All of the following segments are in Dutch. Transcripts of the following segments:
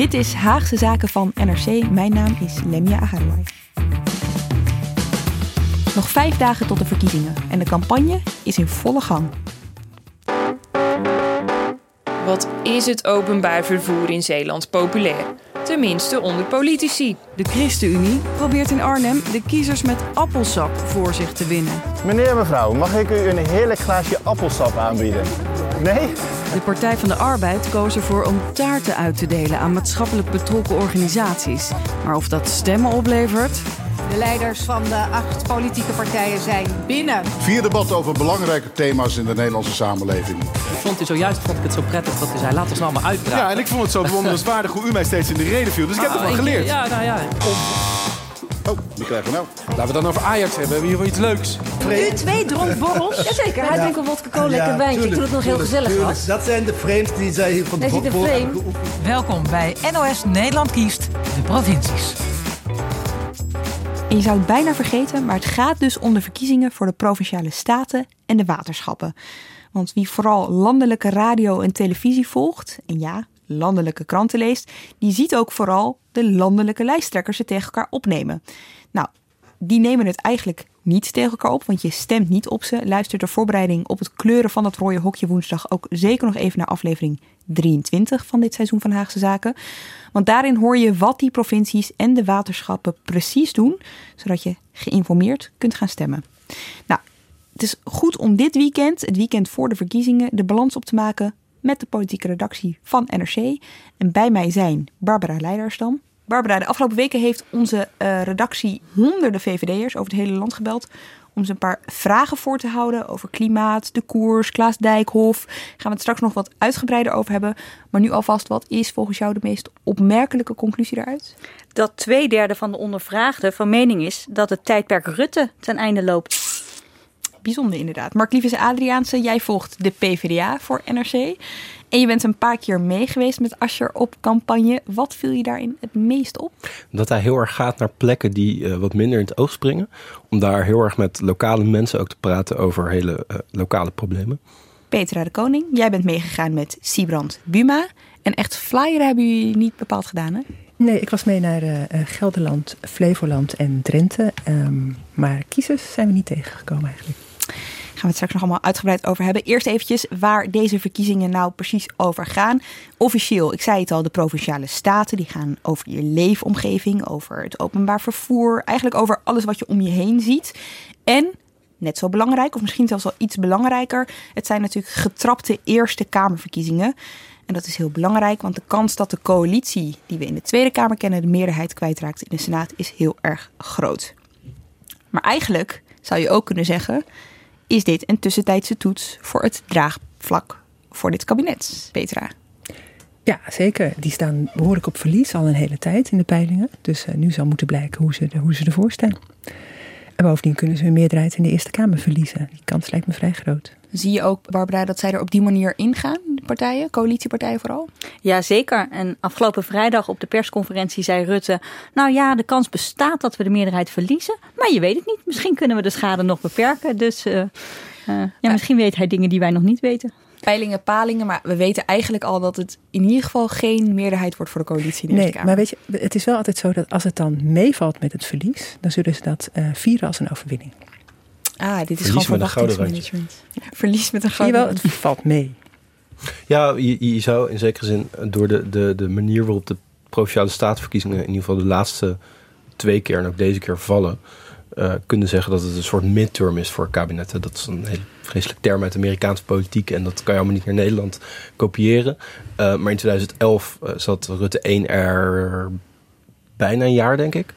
Dit is Haagse Zaken van NRC. Mijn naam is Lemia Aharouai. Nog vijf dagen tot de verkiezingen en de campagne is in volle gang. Wat is het openbaar vervoer in Zeeland populair? Tenminste onder politici. De ChristenUnie probeert in Arnhem de kiezers met appelsap voor zich te winnen. Meneer, mevrouw, mag ik u een heerlijk glaasje appelsap aanbieden? Nee? De Partij van de Arbeid koos ervoor om taarten uit te delen aan maatschappelijk betrokken organisaties. Maar of dat stemmen oplevert? De leiders van de acht politieke partijen zijn binnen. Vier debatten over belangrijke thema's in de Nederlandse samenleving. Ik vond het zojuist vond ik het zo prettig dat hij zei: laat ons nou maar uitpraten. Ja, en ik vond het zo bewonderenswaardig hoe u mij steeds in de reden viel. Dus ik heb Ah, ervan geleerd. Ja, nou ja. Oh, die krijgen we nou. Laten we dan over Ajax hebben. We hebben hier wel iets leuks. U twee dronk borrels? Jazeker, hij drinkt een vodka cola, lekker wijntje. Toen het nog heel gezellig was. Dat zijn de frames die zij hier van Daar zit een frame. Welkom bij NOS Nederland kiest de provincies. En je zou het bijna vergeten, maar het gaat dus om de verkiezingen voor de provinciale staten en de waterschappen. Want wie vooral landelijke radio en televisie volgt, en ja, landelijke kranten leest, die ziet ook vooral de landelijke lijsttrekkers het tegen elkaar opnemen. Nou, die nemen het eigenlijk niet tegen elkaar op, want je stemt niet op ze. Luister de voorbereiding op het kleuren van dat rode hokje woensdag ook zeker nog even naar aflevering 23 van dit seizoen van Haagse Zaken. Want daarin hoor je wat die provincies en de waterschappen precies doen, zodat je geïnformeerd kunt gaan stemmen. Nou, het is goed om dit weekend, het weekend voor de verkiezingen, de balans op te maken met de politieke redactie van NRC. En bij mij zijn Barbara Leidersdam. Barbara, de afgelopen weken heeft onze eh, redactie honderden VVD'ers over het hele land gebeld om ze een paar vragen voor te houden over klimaat, de koers, Klaas Dijkhoff. Gaan we het straks nog wat uitgebreider over hebben. Maar nu alvast, wat is volgens jou de meest opmerkelijke conclusie daaruit? Dat twee derde van de ondervraagden van mening is dat het tijdperk Rutte ten einde loopt. Bijzonder inderdaad. Mark Liefes Adriaanse, jij volgt de PvdA voor NRC. En je bent een paar keer mee geweest met Ascher op campagne. Wat viel je daarin het meest op? Dat hij heel erg gaat naar plekken die uh, wat minder in het oog springen. Om daar heel erg met lokale mensen ook te praten over hele uh, lokale problemen. Petra de Koning, jij bent meegegaan met Siebrand Buma. En echt flyer hebben jullie niet bepaald gedaan, hè? Nee, ik was mee naar uh, Gelderland, Flevoland en Drenthe. Um, maar kiezers zijn we niet tegengekomen eigenlijk. Gaan we het straks nog allemaal uitgebreid over hebben. Eerst eventjes waar deze verkiezingen nou precies over gaan. Officieel, ik zei het al, de provinciale staten. Die gaan over je leefomgeving, over het openbaar vervoer. Eigenlijk over alles wat je om je heen ziet. En, net zo belangrijk, of misschien zelfs wel iets belangrijker... het zijn natuurlijk getrapte Eerste Kamerverkiezingen. En dat is heel belangrijk, want de kans dat de coalitie die we in de Tweede Kamer kennen... de meerderheid kwijtraakt in de Senaat is heel erg groot. Maar eigenlijk zou je ook kunnen zeggen is dit een tussentijdse toets voor het draagvlak voor dit kabinet, Petra? Ja, zeker. Die staan behoorlijk op verlies al een hele tijd in de peilingen. Dus uh, nu zal moeten blijken hoe ze, hoe ze ervoor staan. En bovendien kunnen ze hun meerderheid in de Eerste Kamer verliezen. Die kans lijkt me vrij groot. Zie je ook, Barbara, dat zij er op die manier ingaan, de partijen, coalitiepartijen vooral? Ja, zeker. En afgelopen vrijdag op de persconferentie zei Rutte... nou ja, de kans bestaat dat we de meerderheid verliezen. Maar je weet het niet. Misschien kunnen we de schade nog beperken. Dus uh, uh, ja, misschien weet hij dingen die wij nog niet weten. Peilingen, palingen, maar we weten eigenlijk al dat het in ieder geval geen meerderheid wordt voor de coalitie in de Nee, Kamer. maar weet je, het is wel altijd zo dat als het dan meevalt met het verlies... dan zullen ze dat uh, vieren als een overwinning. Ah, dit is Verlies gewoon met een gouden verwachtingsmanagement. Verlies met een gouden Jawel, het valt mee. Ja, je, je, zou in zekere zin door de, de, de manier waarop de provinciale staatsverkiezingen in ieder geval de laatste twee keer en ook deze keer vallen, uh, kunnen zeggen dat het een soort midterm is voor kabinetten. Dat is een heel vreselijk term uit de Amerikaanse politiek en dat kan je allemaal niet naar Nederland kopiëren. Uh, maar in 2011 uh, zat Rutte 1 er bijna een jaar, denk ik.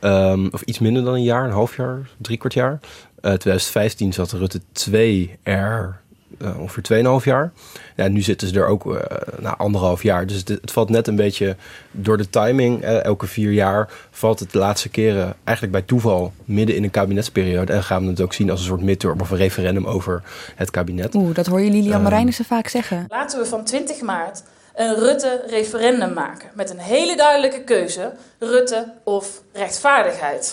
Um, of iets minder dan een jaar, een half jaar, drie kwart jaar. Uh, 2015 zat Rutte 2 er uh, ongeveer 2,5 jaar. Ja, nu zitten ze er ook uh, na anderhalf jaar. Dus het, het, valt net een beetje door de timing. Uh, elke vier jaar valt het de laatste keren eigenlijk bij toeval midden in een kabinetsperiode. En gaan we het ook zien als een soort midterm of een referendum over het kabinet. Oeh, dat hoor je Lilian Marijnissen vaak zeggen. Laten we van 20 maart een Rutte-referendum maken. Met een hele duidelijke keuze: Rutte of rechtvaardigheid.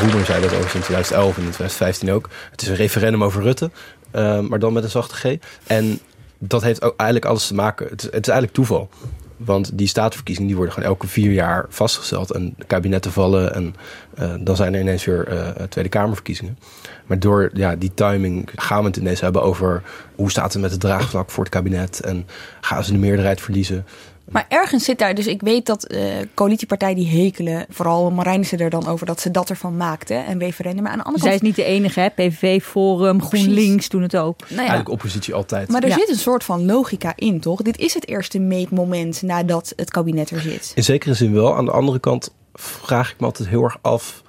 Roemer zei dat overigens in 2011 en in 2015 ook. Het is een referendum over Rutte, uh, maar dan met een zachte G. En dat heeft ook eigenlijk alles te maken. Het is, het is eigenlijk toeval. Want die statenverkiezingen die worden gewoon elke vier jaar vastgesteld. En de kabinetten vallen en uh, dan zijn er ineens weer uh, Tweede Kamerverkiezingen. Maar door ja, die timing gaan we het ineens hebben over hoe staat het met het draagvlak voor het kabinet. En gaan ze de meerderheid verliezen. Maar ergens zit daar, dus ik weet dat uh, coalitiepartijen die hekelen, vooral Marijnissen er dan over dat ze dat ervan maakte, een referendum. Maar aan de andere Zij kant. is niet de enige, hè? PVV, Forum, GroenLinks doen het ook. Nou ja, Eigenlijk oppositie altijd. maar er Ja. zit een soort van logica in, toch? Dit is het eerste meetmoment nadat het kabinet er zit. In zekere zin wel. Aan de andere kant vraag ik me altijd heel erg af.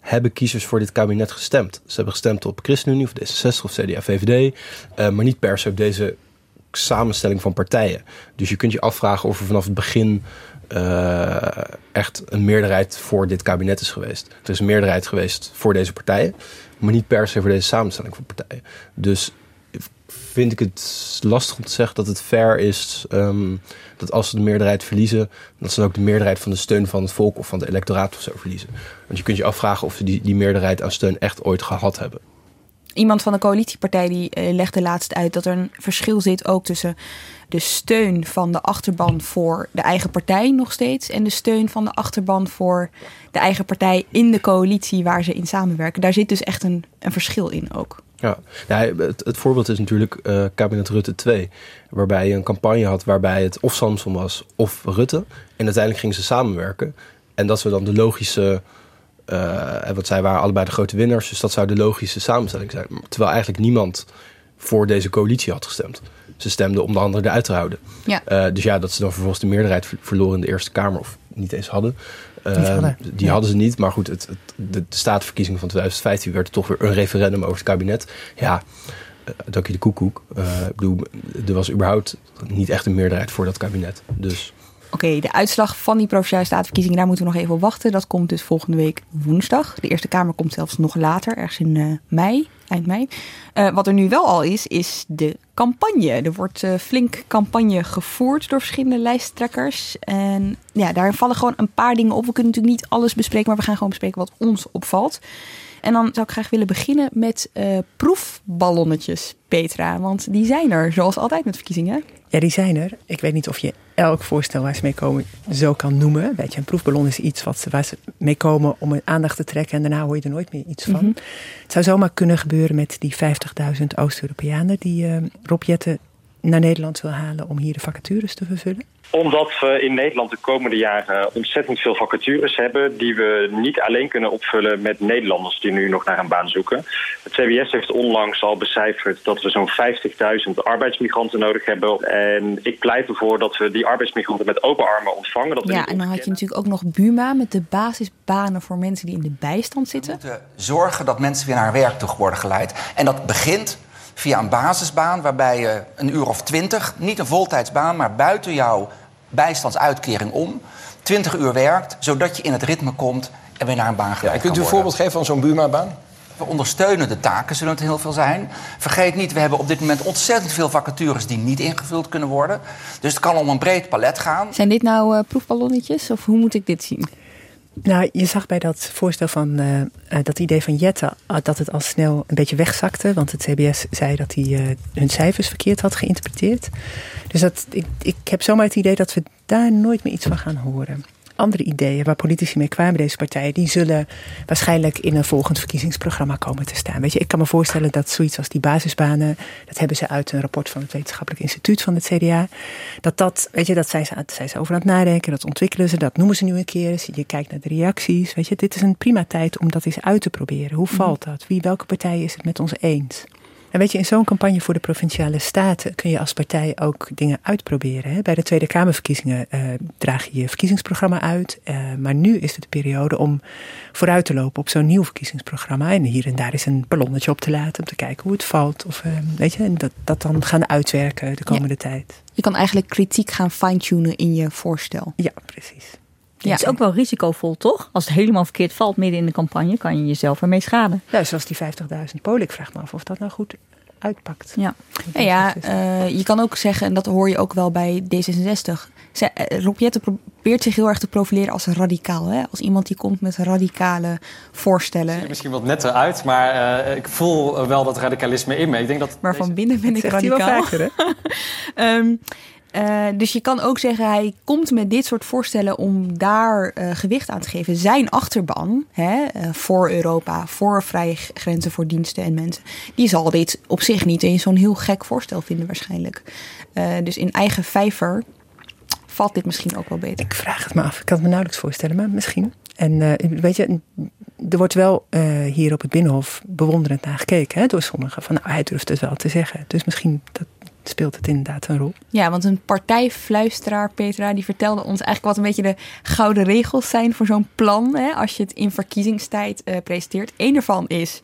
Hebben kiezers voor dit kabinet gestemd? Ze hebben gestemd op ChristenUnie of D66 of CDA, VVD. eh, maar niet per se op deze samenstelling van partijen. Dus je kunt je afvragen of er vanaf het begin eh, echt een meerderheid voor dit kabinet is geweest. Er is een meerderheid geweest voor deze partijen, maar niet per se voor deze samenstelling van partijen. Dus vind ik het lastig om te zeggen dat het fair is ehm, dat als ze de meerderheid verliezen, dat ze dan ook de meerderheid van de steun van het volk of van het electoraat of zo verliezen. Want je kunt je afvragen of ze die, die meerderheid aan steun echt ooit gehad hebben. Iemand van de coalitiepartij die eh, legde laatst uit dat er een verschil zit ook tussen de steun van de achterban voor de eigen partij nog steeds en de steun van de achterban voor de eigen partij in de coalitie waar ze in samenwerken. Daar zit dus echt een, een verschil in ook. Ja, het, het voorbeeld is natuurlijk eh, kabinet Rutte 2. Waarbij je een campagne had waarbij het of Samson was of Rutte. En uiteindelijk gingen ze samenwerken. En dat zou dan de logische... eh, want zij waren allebei de grote winnaars. Dus dat zou de logische samenstelling zijn. Terwijl eigenlijk niemand voor deze coalitie had gestemd. Ze stemden om de anderen eruit te houden. Ja. Eh, dus ja, dat ze dan vervolgens de meerderheid ver- verloren in de Eerste Kamer. Of niet eens hadden. Eh, hadden. Die hadden ze niet. Maar goed, het, het, de, de statenverkiezing van 2015 werd er toch weer een referendum over het kabinet. Ja, uh, dank je de koekoek. Ik bedoel, er was überhaupt niet echt een meerderheid voor dat kabinet. Dus Oké, de uitslag van die provinciale statenverkiezingen, daar moeten we nog even op wachten. Dat komt dus volgende week woensdag. De Eerste Kamer komt zelfs nog later, ergens in eh, mei, eind mei. Eh, wat er nu wel al is, is de campagne. Er wordt eh, flink campagne gevoerd door verschillende lijsttrekkers. En ja, daar vallen gewoon een paar dingen op. We kunnen natuurlijk niet alles bespreken, maar we gaan gewoon bespreken wat ons opvalt. En dan zou ik graag willen beginnen met eh, proefballonnetjes, Petra. Want die zijn er, zoals altijd met verkiezingen. Ja, die zijn er. Ik weet niet of je elk voorstel waar ze mee komen zo kan noemen. Weet je, een proefballon is iets wat ze, waar ze mee komen om een aandacht te trekken. En daarna hoor je er nooit meer iets van. Mhm. Het zou zomaar kunnen gebeuren met die 50.000 Oost-Europeanen die Rob Jetten naar Nederland wil halen om hier de vacatures te vervullen. Omdat we in Nederland de komende jaren ontzettend veel vacatures hebben... die we niet alleen kunnen opvullen met Nederlanders die nu nog naar een baan zoeken. Het CBS heeft onlangs al becijferd dat we zo'n 50.000 arbeidsmigranten nodig hebben. En ik pleit ervoor dat we die arbeidsmigranten met open armen ontvangen. Dat we Ja, en dan had je natuurlijk ook nog Buma met de basisbanen voor mensen die in de bijstand zitten. zorgen dat mensen weer naar werk toe worden geleid. En dat begint via een basisbaan waarbij je een uur of twintig, niet een voltijdsbaan, maar buiten jouw bijstandsuitkering om, 20 uur werkt, zodat je in het ritme komt en weer naar een baan geleid En kunt u kan een worden. voorbeeld geven van zo'n Buma-baan? We ondersteunen de taken, zullen het heel veel zijn. Vergeet niet, we hebben op dit moment ontzettend veel vacatures die niet ingevuld kunnen worden. Dus het kan om een breed palet gaan. Zijn dit nou eh, proefballonnetjes of hoe moet ik dit zien? Nou, je zag bij dat voorstel van eh, eh, dat idee van Jette uh, dat het al snel een beetje wegzakte. Want het CBS zei dat hij hun cijfers verkeerd had geïnterpreteerd. Dus dat, ik, ik heb zomaar het idee dat we daar nooit meer iets van gaan horen. Andere ideeën waar politici mee kwamen, deze partijen, die zullen waarschijnlijk in een volgend verkiezingsprogramma komen te staan. Weet je, ik kan me voorstellen dat zoiets als die basisbanen, dat hebben ze uit een rapport van het Wetenschappelijk Instituut van het CDA. Dat dat, weet je, dat zijn ze, zijn ze over aan het nadenken, dat ontwikkelen ze, dat noemen ze nu een keer. Je kijkt naar de reacties. Weet je, dit is een prima tijd om dat eens uit te proberen. Hoe valt dat? Wie, welke partij is het met ons eens? En weet je, in zo'n campagne voor de provinciale staten kun je als partij ook dingen uitproberen. Hè? Bij de Tweede Kamerverkiezingen uh, draag je je verkiezingsprogramma uit. Uh, maar nu is het de periode om vooruit te lopen op zo'n nieuw verkiezingsprogramma. En hier en daar is een ballonnetje op te laten om te kijken hoe het valt. Of uh, weet je, en dat, dat dan gaan uitwerken de komende ja. tijd. Je kan eigenlijk kritiek gaan fine-tunen in je voorstel. Ja, precies. Ja, het is ook wel risicovol, toch? Als het helemaal verkeerd valt midden in de campagne, kan je jezelf ermee schaden. Ja, zoals die 50.000 Polen. Ik vraag me af of dat nou goed uitpakt. Ja, ja, ja uh, je kan ook zeggen, en dat hoor je ook wel bij D66. Ze, uh, Rob Jetten probeert zich heel erg te profileren als radicaal. Hè? Als iemand die komt met radicale voorstellen. Het ziet misschien wat netter uit, maar uh, ik voel wel dat radicalisme in me. Ik denk dat maar van binnen ben ik radicaal. Vaker, um, Uh, dus je kan ook zeggen, hij komt met dit soort voorstellen om daar uh, gewicht aan te geven. Zijn achterban hè, uh, voor Europa, voor vrije grenzen voor diensten en mensen, die zal dit op zich niet eens zo'n heel gek voorstel vinden waarschijnlijk. dus in eigen vijver valt dit misschien ook wel beter. Ik vraag het me af. Ik kan het me nauwelijks voorstellen, maar misschien. En weet je, er wordt wel hier op het Binnenhof bewonderend naar gekeken hè, door sommigen. Van nou, hij durft het wel te zeggen. Dus misschien dat speelt het inderdaad een rol. Ja, want een partijfluisteraar, Petra, die vertelde ons eigenlijk wat een beetje de gouden regels zijn voor zo'n plan. Hè, als je het in verkiezingstijd uh, presenteert. Eén daarvan is,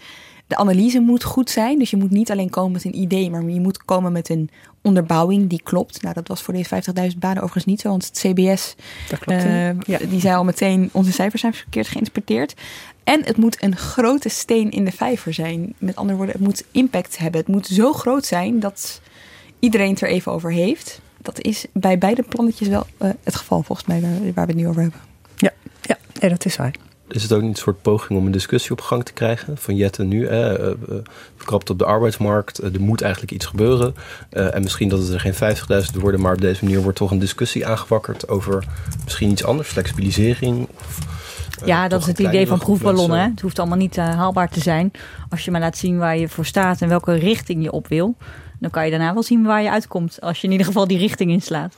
de analyse moet goed zijn. Dus je moet niet alleen komen met een idee, maar je moet komen met een onderbouwing die klopt. Nou, dat was voor deze 50.000 banen overigens niet zo, want het CBS, klopt, uh, ja. die zei al meteen, onze cijfers zijn verkeerd geïnterpreteerd. En het moet een grote steen in de vijver zijn. Met andere woorden, het moet impact hebben. Het moet zo groot zijn dat iedereen het er even over heeft. Dat is bij beide plannetjes wel uh, het geval, volgens mij, waar, waar, we het nu over hebben. Ja, ja nee, dat is waar. Is het ook niet een soort poging om een discussie op gang te krijgen? Van Jette nu, eh, uh, verkrapt op de arbeidsmarkt, er moet eigenlijk iets gebeuren. en misschien dat het er geen 50.000 worden, maar op deze manier wordt toch een discussie aangewakkerd over misschien iets anders, flexibilisering. Of, ja, dat is het idee van proefballonnen. Hè? Het hoeft allemaal niet uh, haalbaar te zijn. Als je maar laat zien waar je voor staat en welke richting je op wil dan kan je daarna wel zien waar je uitkomt. Als je in ieder geval die richting inslaat.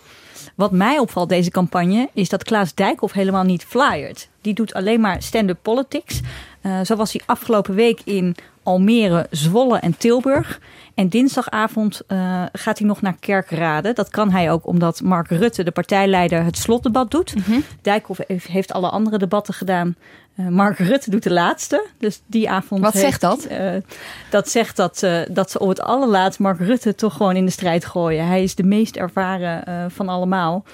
Wat mij opvalt deze campagne is dat Klaas Dijkhoff helemaal niet flyert. Die doet alleen maar stand-up politics. Uh, zo was hij afgelopen week in Almere, Zwolle en Tilburg. En dinsdagavond uh, gaat hij nog naar Kerkrade. Dat kan hij ook omdat Mark Rutte, de partijleider, het slotdebat doet. Mm -hmm. Dijkhoff heeft alle andere debatten gedaan. Uh, Mark Rutte doet de laatste. Dus die avond. Wat heeft, zegt dat? Uh, dat zegt dat, dat ze op het allerlaatst Mark Rutte toch gewoon in de strijd gooien. Hij is de meest ervaren van allemaal.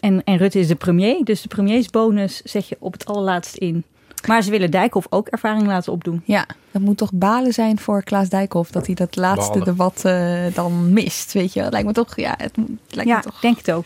En, en Rutte is de premier. Dus de premiersbonus zet je op het allerlaatst in. Maar ze willen Dijkhoff ook ervaring laten opdoen. Ja, dat moet toch balen zijn voor Klaas Dijkhoff dat hij dat laatste balen. debat uh, dan mist. Weet je, dat lijkt me toch. Ja, het lijkt ja, me toch. denk het ook.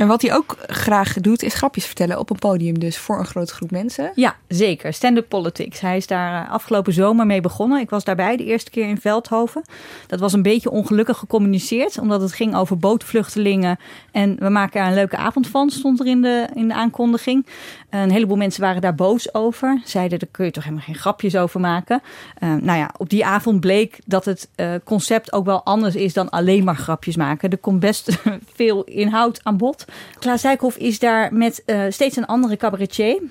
En wat hij ook graag doet, is grapjes vertellen op een podium, dus voor een grote groep mensen. Ja, zeker. Stand-up politics. Hij is daar afgelopen zomer mee begonnen. Ik was daarbij de eerste keer in Veldhoven. Dat was een beetje ongelukkig gecommuniceerd, omdat het ging over bootvluchtelingen. En we maken er een leuke avond van, stond er in de, in de aankondiging. Een heleboel mensen waren daar boos over. Zeiden, daar kun je toch helemaal geen grapjes over maken. Uh, nou ja, op die avond bleek dat het uh, concept ook wel anders is dan alleen maar grapjes maken. Er komt best veel inhoud aan bod. Klaas Dijkhoff is daar met uh, steeds een andere cabaretier.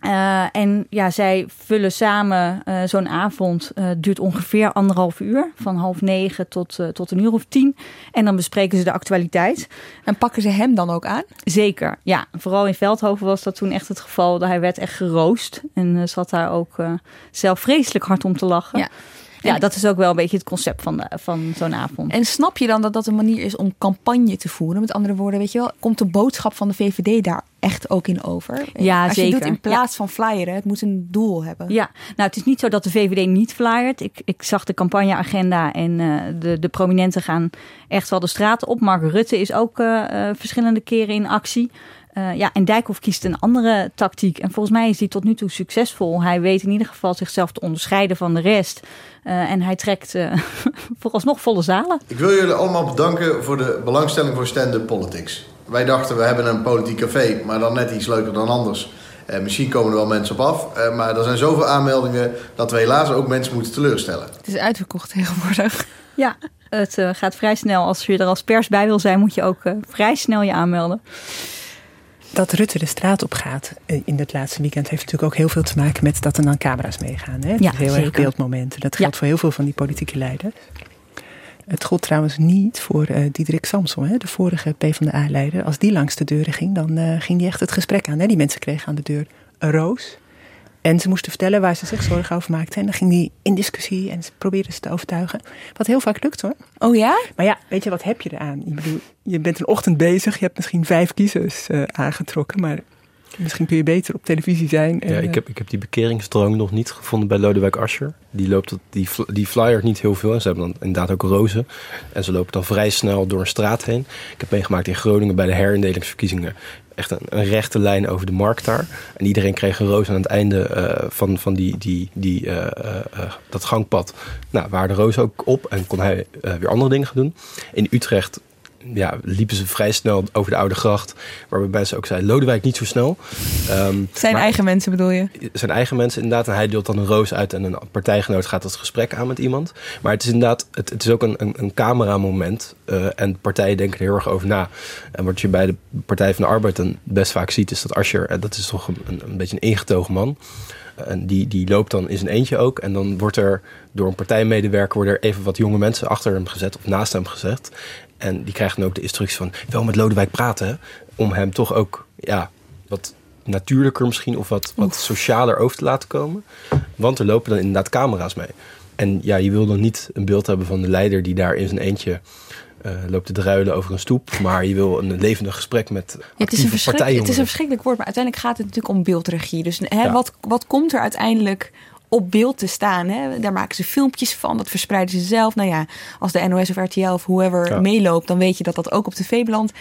Uh, en ja, zij vullen samen uh, zo'n avond. Uh, duurt ongeveer anderhalf uur. Van half negen tot, tot een uur of tien. En dan bespreken ze de actualiteit. En pakken ze hem dan ook aan? Zeker, ja. Vooral in Veldhoven was dat toen echt het geval. Hij werd echt geroost. En zat daar ook zelf vreselijk hard om te lachen. Ja. Ja, dat is ook wel een beetje het concept van, de, van zo'n avond. En snap je dan dat dat een manier is om campagne te voeren? Met andere woorden, weet je wel, komt de boodschap van de VVD daar echt ook in over? Ja, Als zeker. je doet in plaats ja. van flyeren, het moet een doel hebben. Ja, nou het is niet zo dat de VVD niet flyert. Ik, ik zag de campagneagenda en uh, de, de prominenten gaan echt wel de straten op. Mark Rutte is ook uh, uh, verschillende keren in actie. Uh, ja, en Dijkhoff kiest een andere tactiek. En volgens mij is die tot nu toe succesvol. Hij weet in ieder geval zichzelf te onderscheiden van de rest. Uh, en hij trekt uh, vooralsnog volle zalen. Ik wil jullie allemaal bedanken voor de belangstelling voor stand-up politics. Wij dachten we hebben een politiek café, maar dan net iets leuker dan anders. Uh, misschien komen er wel mensen op af, uh, maar er zijn zoveel aanmeldingen dat we helaas ook mensen moeten teleurstellen. Het is uitverkocht tegenwoordig. Ja, het uh, gaat vrij snel. Als je er als pers bij wil zijn, moet je ook vrij snel je aanmelden. dat Rutte de straat op gaat eh, in het laatste weekend heeft natuurlijk ook heel veel te maken met dat er dan camera's meegaan. Hè? Ja, heel erg beeldmomenten. Dat geldt voor heel veel van die politieke leiders. Het gold trouwens niet voor eh Diederik Samson, hè, de vorige PvdA-leider. Als die langs de deuren ging, dan eh, ging die echt het gesprek aan. Hè? Die mensen kregen aan de deur een roos. En ze moesten vertellen waar ze zich zorgen over maakten. En dan ging die in discussie en ze probeerden ze te overtuigen. Wat heel vaak lukt hoor. Oh ja? Maar ja, weet je, wat heb je eraan? Ik bedoel, je bent een ochtend bezig. Je hebt misschien vijf kiezers eh, aangetrokken. Maar misschien kun je beter op televisie zijn. En, Ja, eh, ik heb, ik heb die bekeringsdrang nog niet gevonden bij Lodewijk Asscher. Die, loopt, die, die flyert niet heel veel. En ze hebben dan inderdaad ook rozen. En ze lopen dan vrij snel door een straat heen. Ik heb meegemaakt in Groningen bij de herindelingsverkiezingen. Echt een, een rechte lijn over de markt daar. En iedereen kreeg een roos aan het einde eh, van, van die, die, die, eh, eh, eh, dat gangpad. Nou, waar de roos ook op en kon hij eh, weer andere dingen gaan doen. In Utrecht ja, liepen ze vrij snel over de Oude Gracht. Waarbij mensen ook zeiden, Lodewijk niet zo snel. Ehm, Zijn maar- eigen mensen bedoel je? zijn eigen mensen inderdaad. En hij deelt dan een roos uit en een partijgenoot gaat het gesprek aan met iemand. Maar het is inderdaad, het, het is ook een, een, een cameramoment. eh, en partijen denken er heel erg over na. En wat je bij de Partij van de Arbeid dan best vaak ziet, is dat Asscher, en dat is toch een, een, een beetje een ingetogen man. En die, die loopt dan in zijn eentje ook. En dan wordt er door een partijmedewerker worden er even wat jonge mensen achter hem gezet of naast hem gezet. En die krijgen dan ook de instructie van wel met Lodewijk praten. Om hem toch ook ja, wat natuurlijker misschien of wat, wat socialer over te laten komen. Want er lopen dan inderdaad camera's mee. En ja, je wil dan niet een beeld hebben van de leider die daar in zijn eentje eh, loopt te druilen over een stoep. Maar je wil een levendig gesprek met Ja, het, is een het is een verschrikkelijk woord, maar uiteindelijk gaat het natuurlijk om beeldregie. Dus hè, Ja. wat, wat komt er uiteindelijk op beeld te staan? Hè? Daar maken ze filmpjes van, dat verspreiden ze zelf. Nou ja, als de NOS of RTL of whoever Ja. meeloopt, dan weet je dat dat ook op tv belandt.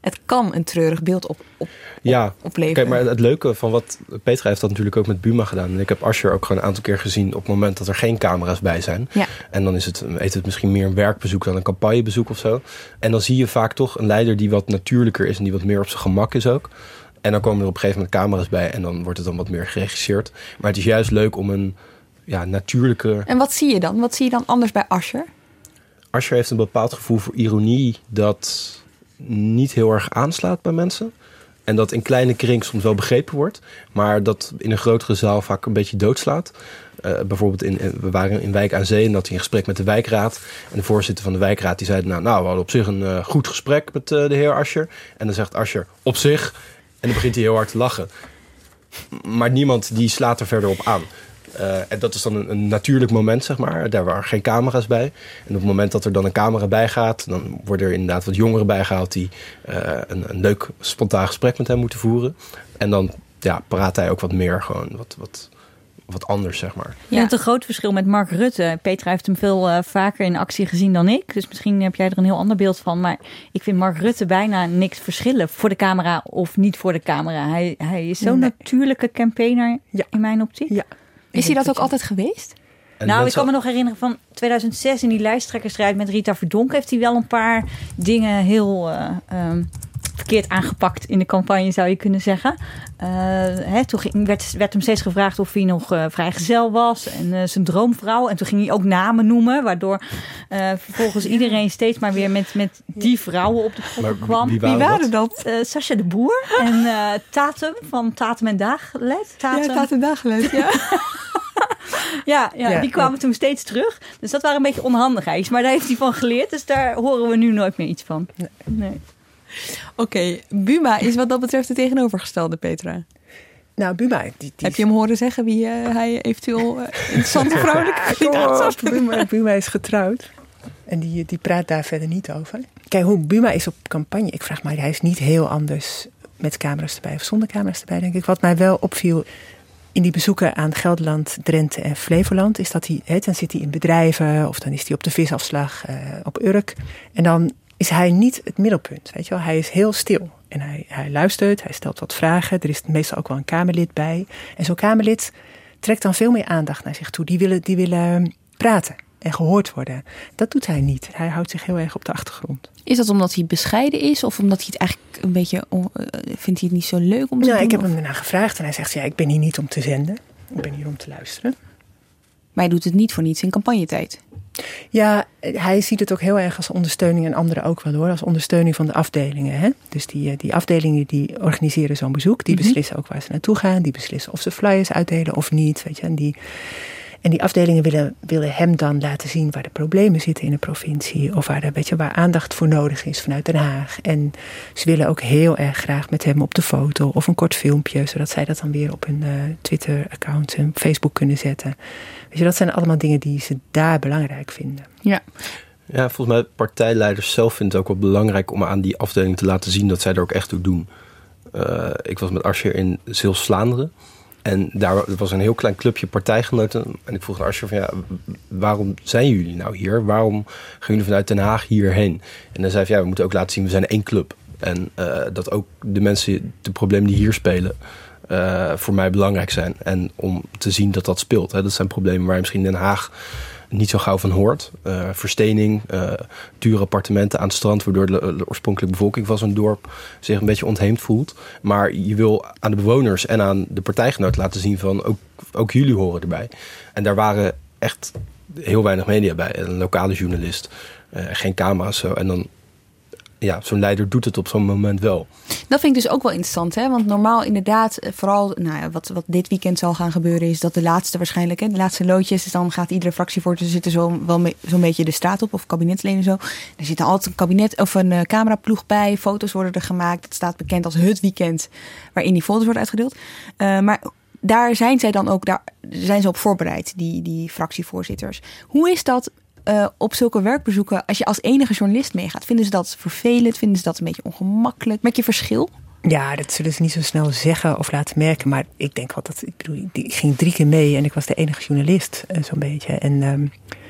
Het kan een treurig beeld op, op, Ja, opleveren. kijk, maar het leuke van wat Petra heeft dat natuurlijk ook met Buma gedaan. En ik heb Asscher ook gewoon een aantal keer gezien op het moment dat er geen camera's bij zijn. Ja. En dan is het, heet het misschien meer een werkbezoek dan een campagnebezoek of zo. En dan zie je vaak toch een leider die wat natuurlijker is en die wat meer op zijn gemak is ook. En dan komen er op een gegeven moment camera's bij en dan wordt het dan wat meer geregisseerd. Maar het is juist leuk om een ja, natuurlijke... En wat zie je dan? Wat zie je dan anders bij Asher? Asscher heeft een bepaald gevoel voor ironie dat niet heel erg aanslaat bij mensen. En dat in kleine kring soms wel begrepen wordt, maar dat in een grotere zaal vaak een beetje doodslaat. Eh, bijvoorbeeld in, in- we waren in Wijk aan Zee en dat hij een gesprek met de wijkraad. En de voorzitter van de wijkraad die zei, nou, nou we hadden op zich een eh, goed gesprek met eh, de heer Asscher. En dan zegt Asscher, op zich. En dan begint hij heel hard te lachen. Maar niemand die slaat er verder op aan. Eh, en dat is dan een, een natuurlijk moment, zeg maar. Daar waren geen camera's bij. En op het moment dat er dan een camera bij gaat, dan worden er inderdaad wat jongeren bijgehaald die eh, een, een leuk spontaan gesprek met hem moeten voeren. En dan ja, praat hij ook wat meer, gewoon wat, wat, wat anders, zeg maar. Je hebt een groot verschil met Mark Rutte. Petra heeft hem veel eh, vaker in actie gezien dan ik. Dus misschien heb jij er een heel ander beeld van. Maar ik vind Mark Rutte bijna niks verschillen. Voor de camera of niet voor de camera. Hij, hij is zo'n Nee. natuurlijke campaigner in mijn optiek. Ja. Is hij dat ook altijd geweest? En nou, ik kan me nog herinneren van 2006 in die lijsttrekkersstrijd met Rita Verdonk heeft hij wel een paar dingen heel eh, ehm, verkeerd aangepakt in de campagne, zou je kunnen zeggen. Eh, hè, toen ging, werd, werd hem steeds gevraagd of hij nog eh, vrijgezel was en eh, zijn droomvrouw. En toen ging hij ook namen noemen, waardoor eh, vervolgens iedereen steeds maar weer met, met die vrouwen op de proppen kwam. wie waren Wie waren dat? Eh, Sascha de Boer en eh, Tatum van Tatum en Dagelet. Ja, Tatum Dagelet, ja. Ja, ja, Ja, die kwamen toen steeds terug. Dus dat waren een beetje onhandigheid. Maar daar heeft hij van geleerd. Dus daar horen we nu nooit meer iets van. Nee. Oké, Buma is wat dat betreft de tegenovergestelde, Petra. Nou, Buma, die, die Heb je hem horen zeggen wie eh, hij eventueel eh, interessante vrouwelijke kandidaat Buma, Buma is getrouwd. En die, die praat daar verder niet over. Kijk, hoe Buma is op campagne. Ik vraag me, hij is niet heel anders met camera's erbij of zonder camera's erbij, denk ik. Wat mij wel opviel in die bezoeken aan Gelderland, Drenthe en Flevoland... is dat hij, hè, dan zit hij in bedrijven of dan is hij op de visafslag eh, op Urk. En dan is hij niet het middelpunt, weet je wel. Hij is heel stil en hij, hij luistert, hij stelt wat vragen. Er is meestal ook wel een Kamerlid bij. En zo'n Kamerlid trekt dan veel meer aandacht naar zich toe. Die willen, die willen praten en gehoord worden. Dat doet hij niet. Hij houdt zich heel erg op de achtergrond. Is dat omdat hij bescheiden is of omdat hij het eigenlijk een beetje eh, vindt hij het niet zo leuk om te Nou, doen? ik heb of- hem daarna gevraagd en hij zegt: Ja, ik ben hier niet om te zenden. Ik ben hier om te luisteren. Maar hij doet het niet voor niets in campagnetijd. Ja, hij ziet het ook heel erg als ondersteuning en anderen ook wel hoor. Als ondersteuning van de afdelingen. Hè? Dus die, eh, die afdelingen die organiseren zo'n bezoek. Die Mhm. beslissen ook waar ze naartoe gaan. Die beslissen of ze flyers uitdelen of niet. Weet je? En, die, en die afdelingen willen, willen hem dan laten zien waar de problemen zitten in de provincie. Of waar, de, weet je, waar aandacht voor nodig is vanuit Den Haag. En ze willen ook heel erg graag met hem op de foto of een kort filmpje. Zodat zij dat dan weer op hun eh, Twitter-account en Facebook kunnen zetten. Weet je, dat zijn allemaal dingen die ze daar belangrijk vinden. Ja. Ja, volgens mij partijleiders zelf vinden het ook wel belangrijk om aan die afdeling te laten zien dat zij er ook echt toe doen. Eh, ik was met Asscher in Zeeuws-Vlaanderen. En daar was een heel klein clubje partijgenoten. En ik vroeg aan Asscher van ja, waarom zijn jullie nou hier? Waarom gaan jullie vanuit Den Haag hierheen? En dan zei hij ja, we moeten ook laten zien, we zijn één club. En eh, dat ook de mensen, de problemen die hier spelen, eh, voor mij belangrijk zijn. En om te zien dat dat speelt. Hè. Dat zijn problemen waar misschien Den Haag niet zo gauw van hoort. Eh, verstening, eh, dure appartementen aan het strand... waardoor de, oorspronkelijke bevolking van zo'n dorp zich een beetje ontheemd voelt. Maar je wil aan de bewoners en aan de partijgenoten laten zien van... ook, ook jullie horen erbij. En daar waren echt heel weinig media bij. Een lokale journalist, eh, geen camera's zo. En dan, ja, zo'n leider doet het op zo'n moment wel. Dat vind ik dus ook wel interessant, hè? Want normaal inderdaad, eh, vooral nou ja, wat, wat dit weekend zal gaan gebeuren, is dat de laatste waarschijnlijk, hè, de laatste loodjes, dus dan gaat iedere fractievoorzitter zitten zo wel zo'n beetje de straat op, of kabinetsleden en zo. Er zit altijd een kabinet of een eh, cameraploeg bij, foto's worden er gemaakt. Het staat bekend als het weekend waarin die foto's worden uitgedeeld. Eh, maar daar zijn zij dan ook, daar zijn ze op voorbereid, die, die fractievoorzitters. Hoe is dat eh, op zulke werkbezoeken, als je als enige journalist meegaat, vinden ze dat vervelend? Vinden ze dat een beetje ongemakkelijk? Merk je verschil? Ja, dat zullen ze niet zo snel zeggen of laten merken. Maar ik denk wel dat. Ik bedoel, ik ging drie keer mee en ik was de enige journalist, eh, zo'n beetje. En ehm,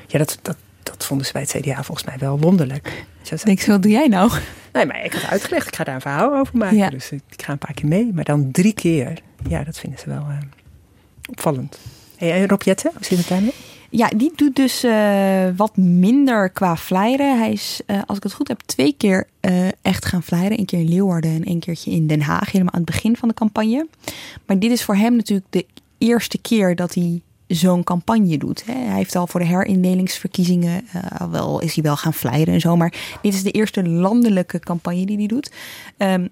ja, dat, dat, dat vonden ze bij het CDA volgens mij wel wonderlijk. Zo Ik zo, wat doe jij nou? Nee, maar ik had uitgelegd, ik ga daar een verhaal over maken. Ja. Dus ik, ik ga een paar keer mee. Maar dan drie keer, ja, dat vinden ze wel eh, opvallend. Hey, en Rob Jetten, hoe zit het daarmee? Ja, die doet dus eh, wat minder qua flyeren. Hij is, eh, als ik het goed heb, twee keer eh, echt gaan flyeren. Eén keer in Leeuwarden en één keertje in Den Haag. Helemaal aan het begin van de campagne. Maar dit is voor hem natuurlijk de eerste keer dat hij zo'n campagne doet. Hè. Hij heeft al voor de herindelingsverkiezingen, al wel, is hij wel gaan flyeren en zo. Maar dit is de eerste landelijke campagne die hij doet. Ehm,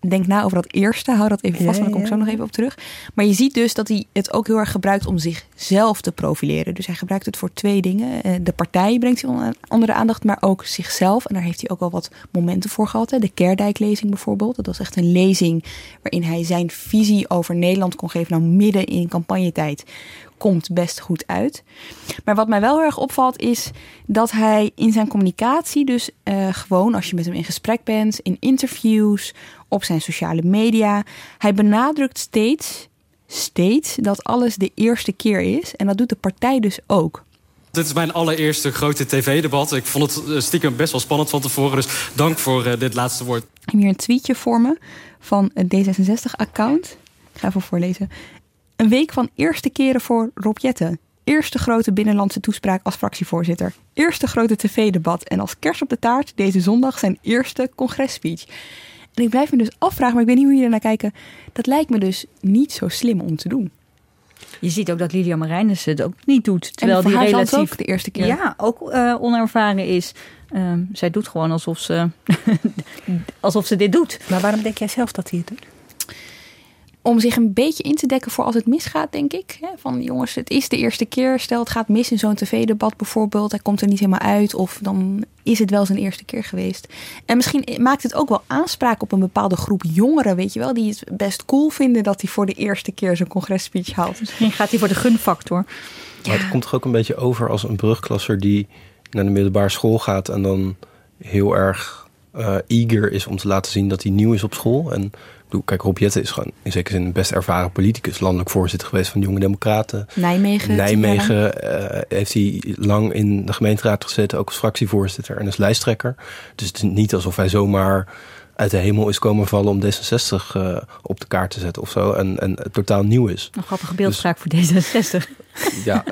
Denk na over dat eerste. Hou dat even Ja, vast, want daar kom ik ja. zo nog even op terug. Maar je ziet dus dat hij het ook heel erg gebruikt om zichzelf te profileren. Dus hij gebruikt het voor twee dingen. Eh, De partij brengt hij onder- de aandacht, maar ook zichzelf. En daar heeft hij ook al wat momenten voor gehad. hè. De Kerdijk-lezing bijvoorbeeld. Dat was echt een lezing waarin hij zijn visie over Nederland kon geven. Nou, midden in campagnetijd komt best goed uit. Maar wat mij wel heel erg opvalt is dat hij in zijn communicatie, dus eh, gewoon als je met hem in gesprek bent, in interviews, op zijn sociale media, hij benadrukt steeds, steeds dat alles de eerste keer is. En dat doet de partij dus ook. Dit is mijn allereerste grote tv-debat. Ik vond het eh, stiekem best wel spannend van tevoren. Dus dank voor eh, dit laatste woord. Ik heb hier een tweetje voor me van het D66-account. Ik ga even voorlezen. Een week van eerste keren voor Rob Jetten. Eerste grote binnenlandse toespraak als fractievoorzitter. Eerste grote tv-debat. En als kers op de taart deze zondag zijn eerste congresspeech. En ik blijf me dus afvragen, maar ik weet niet hoe jullie ernaar kijken. Dat lijkt me dus niet zo slim om te doen. Je ziet ook dat Lydia Marijnissen het ook niet doet. Terwijl die relatief ook de eerste keer. Ja, ook eh, onervaren is. Ehm, zij doet gewoon alsof ze, alsof ze dit doet. Maar waarom denk jij zelf dat hij het doet? Om zich een beetje in te dekken voor als het misgaat, denk ik. Hè? Van jongens, het is de eerste keer. Stel, het gaat mis in zo'n tv-debat bijvoorbeeld. Hij komt er niet helemaal uit. Of dan is het wel zijn eerste keer geweest. En misschien maakt het ook wel aanspraak op een bepaalde groep jongeren, weet je wel. Die het best cool vinden dat hij voor de eerste keer zijn congresspeech haalt. Misschien gaat hij voor de gunfactor. Maar het komt toch ook een beetje over als een brugklasser die naar de middelbare school gaat en dan heel erg eh, eager is om te laten zien dat hij nieuw is op school. En kijk, Rob Jetten is gewoon in zekere zin een best ervaren politicus, landelijk voorzitter geweest van de Jonge Democraten. Nijmegen. Nijmegen eh, heeft hij lang in de gemeenteraad gezeten, ook als fractievoorzitter en als lijsttrekker. Dus het is niet alsof hij zomaar uit de hemel is komen vallen om D66 eh, op de kaart te zetten of zo. En, en totaal nieuw is. Een grappige beeldspraak voor D66. Ja.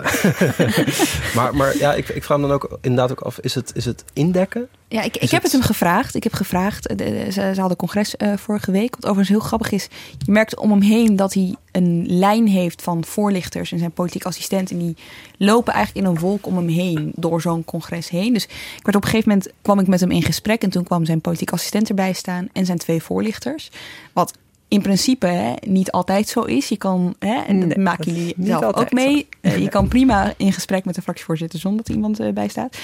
maar, maar ja, ik, ik vraag me dan ook inderdaad ook af, is het, is het indekken? Ja, ik, ik heb het hem gevraagd. Ik heb gevraagd. eh, de- de- ze, ze hadden congres eh, vorige week. Wat overigens heel grappig is. Je merkt om hem heen dat hij een lijn heeft van voorlichters en zijn politiek assistent. En die lopen eigenlijk in een wolk om hem heen door zo'n congres heen. Dus ik werd op een gegeven moment kwam ik met hem in gesprek. En toen kwam zijn politiek assistent erbij staan en zijn twee voorlichters. Wat in principe hè, niet altijd zo is. Je kan, hè, en dat Nee, maken jullie zelf ook mee. Eh, je kan prima in gesprek met de fractievoorzitter zonder dat iemand eh, bij staat.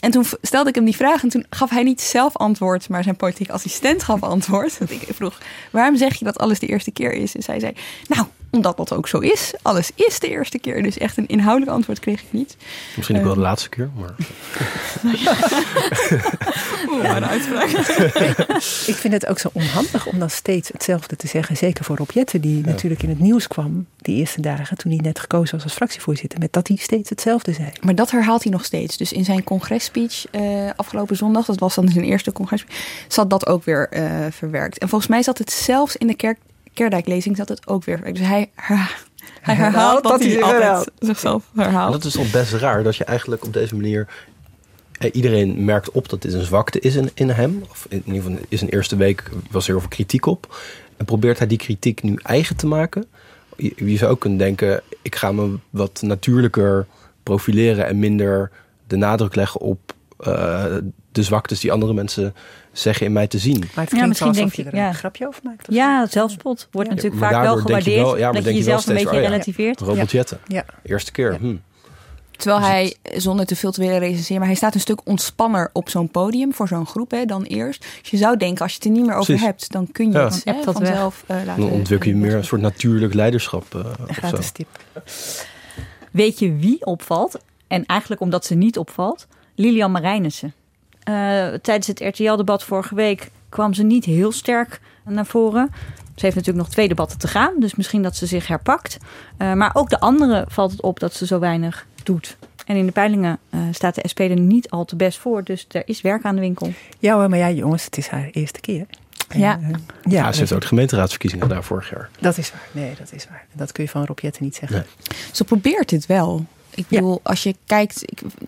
En toen stelde ik hem die vraag en toen gaf hij niet zelf antwoord, maar zijn politiek assistent gaf antwoord. Dat ik vroeg, waarom zeg je dat alles de eerste keer is? En zij zei, nou, omdat dat ook zo is. Alles is de eerste keer. Dus echt een inhoudelijk antwoord kreeg ik niet. Misschien ook wel Eh, de laatste keer, maar... Oeh, wat een uitspraak. Ik vind het ook zo onhandig om dan steeds hetzelfde te zeggen. Zeker voor Rob Jetten, die natuurlijk in het nieuws kwam die eerste dagen toen hij net gekozen was als fractievoorzitter. Met dat hij steeds hetzelfde zei. Maar dat herhaalt hij nog steeds. Dus in zijn congresspeech eh, afgelopen zondag, dat was dan zijn eerste congres, zat dat ook weer eh, verwerkt. En volgens mij zat het zelfs in de kerk, Kerdijklezing zat het ook weer verwerkt. Dus hij, hij herhaalt dat, hij altijd zichzelf herhaalt. En dat is toch best raar dat je eigenlijk op deze manier. Eh, iedereen merkt op dat dit een zwakte is in, in hem. Of in ieder geval is een eerste week was er heel veel kritiek op. En probeert hij die kritiek nu eigen te maken. Je, je zou ook kunnen denken: ik ga me wat natuurlijker profileren en minder de nadruk leggen op eh, de zwaktes die andere mensen zeggen in mij te zien. Maar het Ja, klinkt misschien denk je er een ja. grapje over maakt. Ja, zelfspot wordt natuurlijk vaak wel gewaardeerd. wel- ja, maar dat je denk je wel jezelf een steeds beetje oh ja, relativeert. Robert Jetten. Ja. Eerste keer. Hm. Terwijl hij, zonder te veel te willen recenseren, maar hij staat een stuk ontspanner op zo'n podium voor zo'n groep hè, dan eerst. Dus je zou denken, als je het er niet meer over Precies. hebt, dan kun je Ja. het Dan hè, vanzelf eh, laten. Dan ontwikkel je meer een soort natuurlijk leiderschap. eh, of zo. Gratis tip. Weet je wie opvalt? En eigenlijk omdat ze niet opvalt, Lilian Marijnissen. Eh, tijdens het RTL-debat vorige week kwam ze niet heel sterk naar voren. Ze heeft natuurlijk nog twee debatten te gaan, dus misschien dat ze zich herpakt. Eh, maar ook de anderen valt het op dat ze zo weinig doet. En in de peilingen eh, staat de SP er niet al te best voor, dus er is werk aan de winkel. Ja hoor, maar ja jongens, het is haar eerste keer. En, Ja. eh, Ja, ja, ze heeft ook de gemeenteraadsverkiezingen gedaan vorig jaar. dat is waar. Nee, dat is waar. Dat kun je van Rob Jetten niet zeggen. Nee. Ze probeert het wel. Ik bedoel, als je kijkt,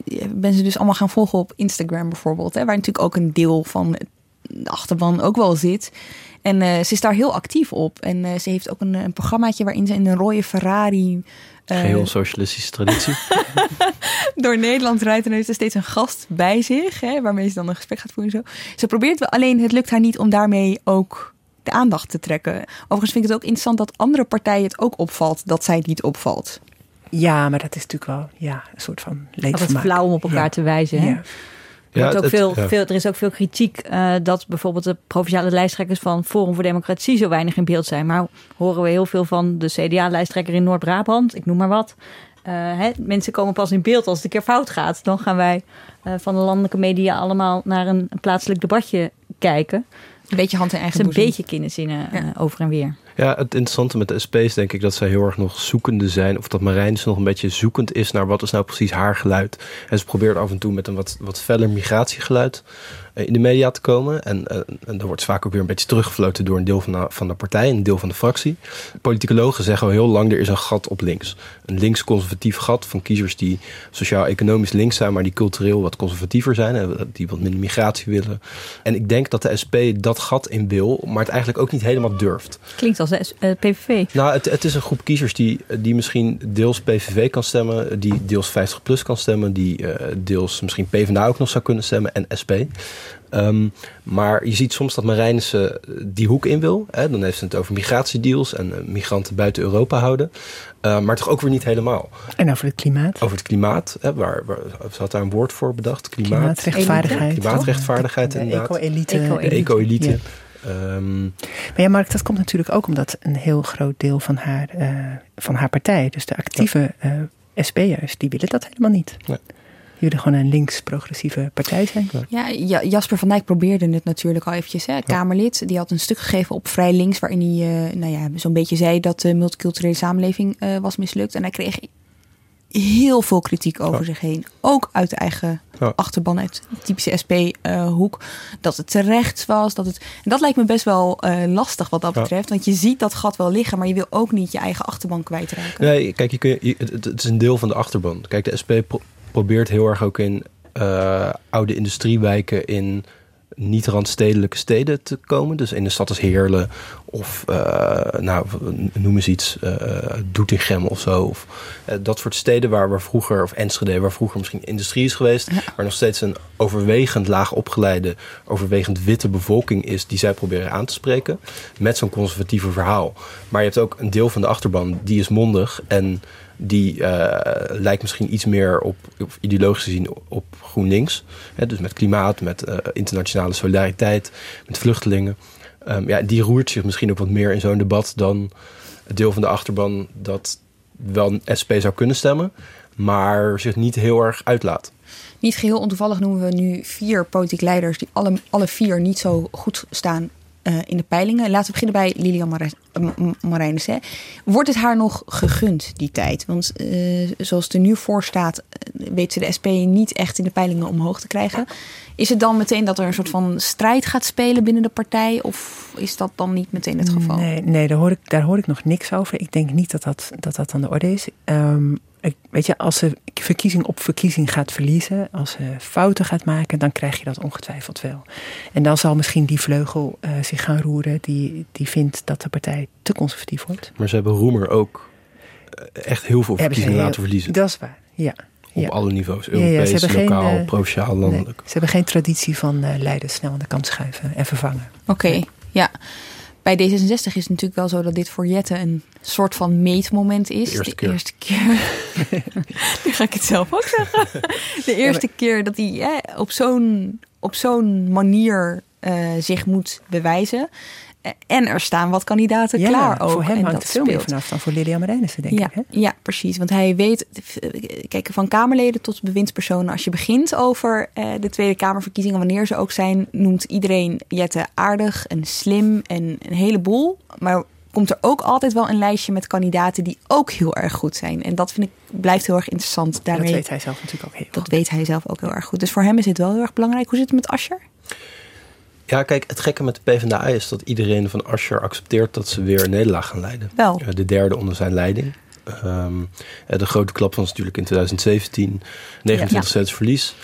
ik ben ze dus allemaal gaan volgen op Instagram bijvoorbeeld, hè, waar natuurlijk ook een deel van de achterban ook wel zit. En eh, ze is daar heel actief op. En eh, ze heeft ook een, een programmaatje waarin ze in een rode Ferrari eh, Geheel socialistische traditie. door Nederland rijdt. En heeft ze steeds een gast bij zich, hè, waarmee ze dan een gesprek gaat voeren. en Zo. Ze probeert wel, alleen het lukt haar niet om daarmee ook de aandacht te trekken. Overigens vind ik het ook interessant dat andere partijen het ook opvalt dat zij niet opvalt. Ja, maar dat is natuurlijk wel ja, een soort van leedvermaak. flauw om op elkaar Ja. te wijzen. Hè? Ja. Er, Ja, ook het- veel, ja. veel, er is ook veel kritiek eh, dat bijvoorbeeld de provinciale lijsttrekkers van Forum voor Democratie zo weinig in beeld zijn. Maar horen we heel veel van de CDA-lijsttrekker in Noord-Brabant, ik noem maar wat. Eh, hè, mensen komen pas in beeld als het een keer fout gaat. Dan gaan wij eh, van de landelijke media allemaal naar een, een plaatselijk debatje kijken. Een beetje hand in eigen een beetje kinderzinnen eh, over en weer. Ja, het interessante met de SP is denk ik dat zij heel erg nog zoekende zijn. Of dat Marijns nog een beetje zoekend is naar wat is nou precies haar geluid. En ze probeert af en toe met een wat, wat feller migratiegeluid in de media te komen. En, eh, en dan wordt vaak ook weer een beetje teruggefloten door een deel van de, van de partij, een deel van de fractie. Politicologen zeggen al heel lang, er is een gat op links. Een links-conservatief gat van kiezers die sociaal-economisch links zijn, maar die cultureel wat conservatiever zijn. En die wat minder migratie willen. En ik denk dat de SP dat gat in wil, maar het eigenlijk ook niet helemaal durft. Klinkt als de eh, PVV. Nou, het, het is een groep kiezers die, die misschien deels PVV kan stemmen, die deels 50PLUS kan stemmen, die eh, deels misschien PvdA ook nog zou kunnen stemmen en SP. Ehm, maar je ziet soms dat Marijnissen die hoek in wil. Hè? Dan heeft ze het over migratiedeals en eh, migranten buiten Europa houden. Eh, maar toch ook weer niet helemaal. En over het klimaat. Over het klimaat, hè, waar, waar, ze had daar een woord voor bedacht. Klimaat, Klimaatrechtvaardigheid. Klimaatrechtvaardigheid De inderdaad. eco-elite. De eco-elite. Ja. Ehm, Maar ja, Mark, dat komt natuurlijk ook omdat een heel groot deel van haar, eh, van haar partij, dus de actieve eh SP'ers, die willen dat helemaal niet. Nee. Willen gewoon een links-progressieve partij zijn. Ja, Ja, Jasper van Dijk probeerde het natuurlijk al eventjes. Hè. Kamerlid, die had een stuk gegeven op Vrij Links... waarin hij eh, nou ja, zo'n beetje zei dat de multiculturele samenleving eh, was mislukt. En hij kreeg heel veel kritiek over zich heen. Ook uit de eigen Ja. achterban, uit de typische SP-hoek. dat het terecht was. Dat, het, en dat lijkt me best wel eh, lastig wat dat Ja. betreft. Want je ziet dat gat wel liggen, maar je wil ook niet je eigen achterban kwijtraken. Nee, kijk, je kun, je, het, het is een deel van de achterban. Kijk, de SP pro- probeert heel erg ook in eh, oude industriewijken in niet randstedelijke steden te komen. Dus in de stad als Heerlen of uh, nou, noem eens iets, uh, Doetinchem of zo. Of, uh, dat soort steden waar, waar vroeger, of Enschede, waar vroeger misschien industrie is geweest. Ja. Waar nog steeds een overwegend laag opgeleide, overwegend witte bevolking is die zij proberen aan te spreken. Met zo'n conservatieve verhaal. Maar je hebt ook een deel van de achterban die is mondig en die uh, lijkt misschien iets meer op, op ideologisch gezien op GroenLinks. Hè, dus met klimaat, met uh, internationale solidariteit, met vluchtelingen. Um, ja, die roert zich misschien ook wat meer in zo'n debat dan het deel van de achterban dat wel SP zou kunnen stemmen, maar zich niet heel erg uitlaat. Niet geheel ontoevallig noemen we nu vier politiek leiders die alle, alle vier niet zo goed staan uh, in de peilingen. Laten we beginnen bij Lilian Marijnissen. Wordt het haar nog gegund, die tijd? Want uh, zoals het er nu voor staat, weet ze de SP niet echt in de peilingen omhoog te krijgen. Is het dan meteen dat er een soort van strijd gaat spelen binnen de partij? Of is dat dan niet meteen het geval? Nee, nee daar, hoor ik, daar hoor ik nog niks over. Ik denk niet dat dat, dat, dat aan de orde is. Ik, weet je, als ze verkiezing op verkiezing gaat verliezen, als ze fouten gaat maken, dan krijg je dat ongetwijfeld wel. En dan zal misschien die vleugel uh, zich gaan roeren die, die vindt dat de partij te conservatief wordt. Maar ze hebben Roemer ook echt heel veel verkiezingen heel, laten verliezen. Dat is waar, ja. Op ja. alle niveaus, Europees, ja, ja, lokaal, geen, uh, provinciaal, landelijk. Nee, ze hebben geen traditie van uh, leiders snel aan de kant schuiven en vervangen. Oké, okay, ja. Bij D66 is het natuurlijk wel zo dat dit voor Jette een soort van meetmoment is. De eerste de keer. Eerste keer. nu ga ik het zelf ook zeggen. De eerste ja, maar... keer dat hij eh, op zo'n op zo'n manier uh, zich moet bewijzen. En er staan wat kandidaten ja, klaar ook. Voor hem en hangt dat het veel speelt. meer vanaf dan voor Lilian Marijnissen, denk ja, ik. Hè? Ja, precies. Want hij weet, kijk, van Kamerleden tot bewindspersonen. Als je begint over uh, de Tweede Kamerverkiezingen, wanneer ze ook zijn, noemt iedereen Jette aardig en slim en een heleboel. Maar komt er ook altijd wel een lijstje met kandidaten die ook heel erg goed zijn. En dat vind ik blijft heel erg interessant. Daarmee, dat weet hij zelf natuurlijk ook heel Dat goed. weet hij zelf ook heel erg goed. Dus voor hem is dit wel heel erg belangrijk. Hoe zit het met Ascher? Ja, kijk, het gekke met de PvdA is dat iedereen van Asscher accepteert dat ze weer een nederlaag gaan leiden. Wel. De derde onder zijn leiding. Um, de grote klap was natuurlijk in 2017, 29 ja. zetels verlies.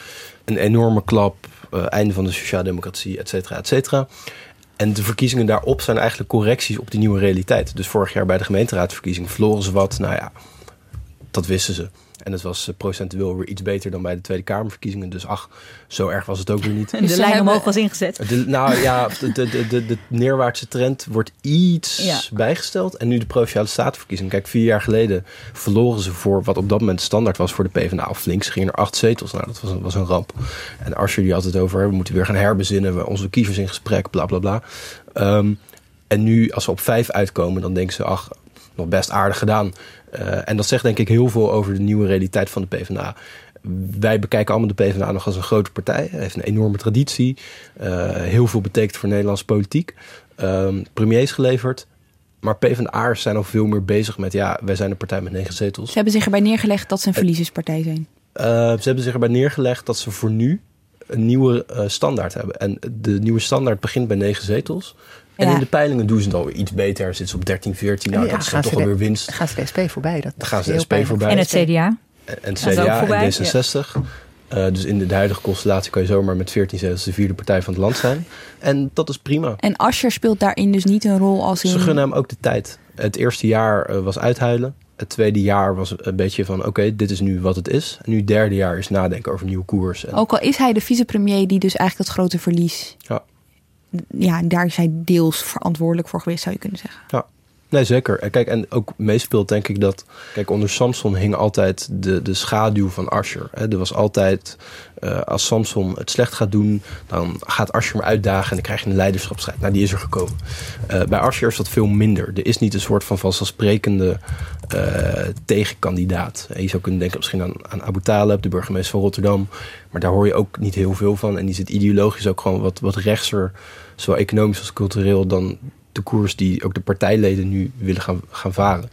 Een enorme klap, uh, einde van de sociaaldemocratie, et cetera, et cetera. En de verkiezingen daarop zijn eigenlijk correcties op die nieuwe realiteit. Dus vorig jaar bij de gemeenteraadsverkiezing verloren ze wat. Nou ja, dat wisten ze. En het was uh, procentueel weer iets beter dan bij de Tweede Kamerverkiezingen. Dus ach, zo erg was het ook weer niet. En de dus lijn omhoog was ingezet. De, nou ja, de, de, de, de, neerwaartse trend wordt iets ja. bijgesteld. En nu de Provinciale Statenverkiezingen. Kijk, vier jaar geleden verloren ze voor wat op dat moment standaard was voor de PvdA of links. Ze gingen er acht zetels. Nou, dat was een, was een ramp. En Asscher die had het over, we moeten weer gaan herbezinnen. We onze kiezers in gesprek, bla bla bla. Um, en nu, als we op vijf uitkomen, dan denken ze, ach, nog best aardig gedaan. Uh, en dat zegt denk ik heel veel over de nieuwe realiteit van de PvdA. Wij bekijken allemaal de PvdA nog als een grote partij. Heeft een enorme traditie. Uh, heel veel betekent voor Nederlandse politiek. Um, premiers geleverd. Maar PvdA'ers zijn al veel meer bezig met... ja, wij zijn een partij met negen zetels. Ze hebben zich erbij neergelegd dat ze een verliezerspartij zijn. Uh, ze hebben zich erbij neergelegd dat ze voor nu... een nieuwe uh, standaard hebben. En de nieuwe standaard begint bij negen zetels... En ja. in de peilingen doen ze het alweer iets beter. Zitten ze op 13, 14. Nou, ja, dat is dan toch de, alweer winst. Gaan ze de SP voorbij. Dat dan gaan ze de SP voorbij. En het CDA. En het CDA en D66. Ja. Uh, dus in de, de huidige constellatie kan je zomaar met 14 zetels de vierde partij van het land zijn. En dat is prima. En Asscher speelt daarin dus niet een rol als in... Ze gunnen hem ook de tijd. Het eerste jaar uh, was uithuilen. Het tweede jaar was een beetje van, oké, okay, dit is nu wat het is. En nu het derde jaar is nadenken over nieuwe koers. En... Ook al is hij de vicepremier die dus eigenlijk dat grote verlies... Ja ja, daar is hij deels verantwoordelijk voor geweest, zou je kunnen zeggen. Ja, nee, zeker. En kijk, en ook meespeelt denk ik dat... Kijk, onder Samson hing altijd de, de schaduw van Asher. Hè. Er was altijd, uh, als Samson het slecht gaat doen... dan gaat Asher hem uitdagen en dan krijg je een leiderschapsstrijd. Nou, die is er gekomen. Uh, bij Asher is dat veel minder. Er is niet een soort van vanzelfsprekende uh, tegenkandidaat. Je zou kunnen denken misschien aan, aan Abu Talib, de burgemeester van Rotterdam... Maar daar hoor je ook niet heel veel van. En die zit ideologisch ook gewoon wat, wat rechtser, zowel economisch als cultureel, dan de koers die ook de partijleden nu willen gaan, gaan varen.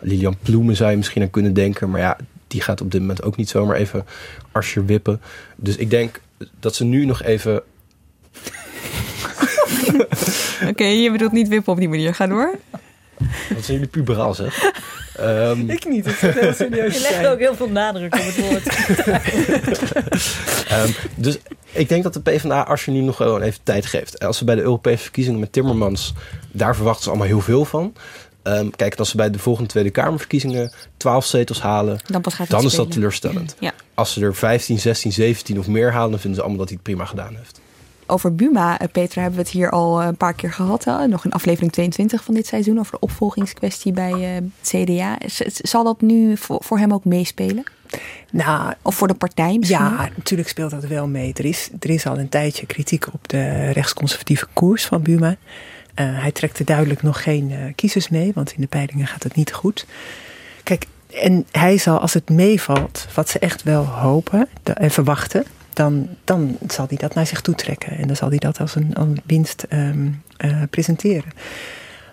Lilian Ploemen zou je misschien aan kunnen denken. Maar ja, die gaat op dit moment ook niet zomaar even arsje wippen. Dus ik denk dat ze nu nog even... Oké, je bedoelt niet wippen op die manier. Ga door. Wat zijn jullie puberaal zeg? Ehm, Ik niet, het is heel serieus. Je legt ook heel veel nadruk op het woord. Ehm, dus ik denk dat de PvdA als je nu nog gewoon even tijd geeft. Als ze bij de Europese verkiezingen met Timmermans, daar verwachten ze allemaal heel veel van. Ehm, kijk, als ze bij de volgende Tweede Kamerverkiezingen 12 zetels halen, Dan pas gaat het dan is dat teleurstellend. Ja. Als ze er 15, 16, 17 of meer halen, dan vinden ze allemaal dat hij het prima gedaan heeft. Over Buma, eh, Petra, hebben we het hier al eh, een paar keer gehad. Hè? Nog in aflevering 22 van dit seizoen over de opvolgingskwestie bij eh, CDA. Zal dat nu voor, voor hem ook meespelen? Nou, of voor de partij misschien? Ja, natuurlijk speelt dat wel mee. Er is, er is al een tijdje kritiek op de rechtsconservatieve koers van Buma. Hij trekt er duidelijk nog geen kiezers mee, want in de peilingen gaat het niet goed. Kijk, en hij zal, als het meevalt, wat ze echt wel hopen en verwachten, dan, dan zal hij dat naar zich toe trekken. En dan zal hij dat als een, als een winst ehm, eh, presenteren.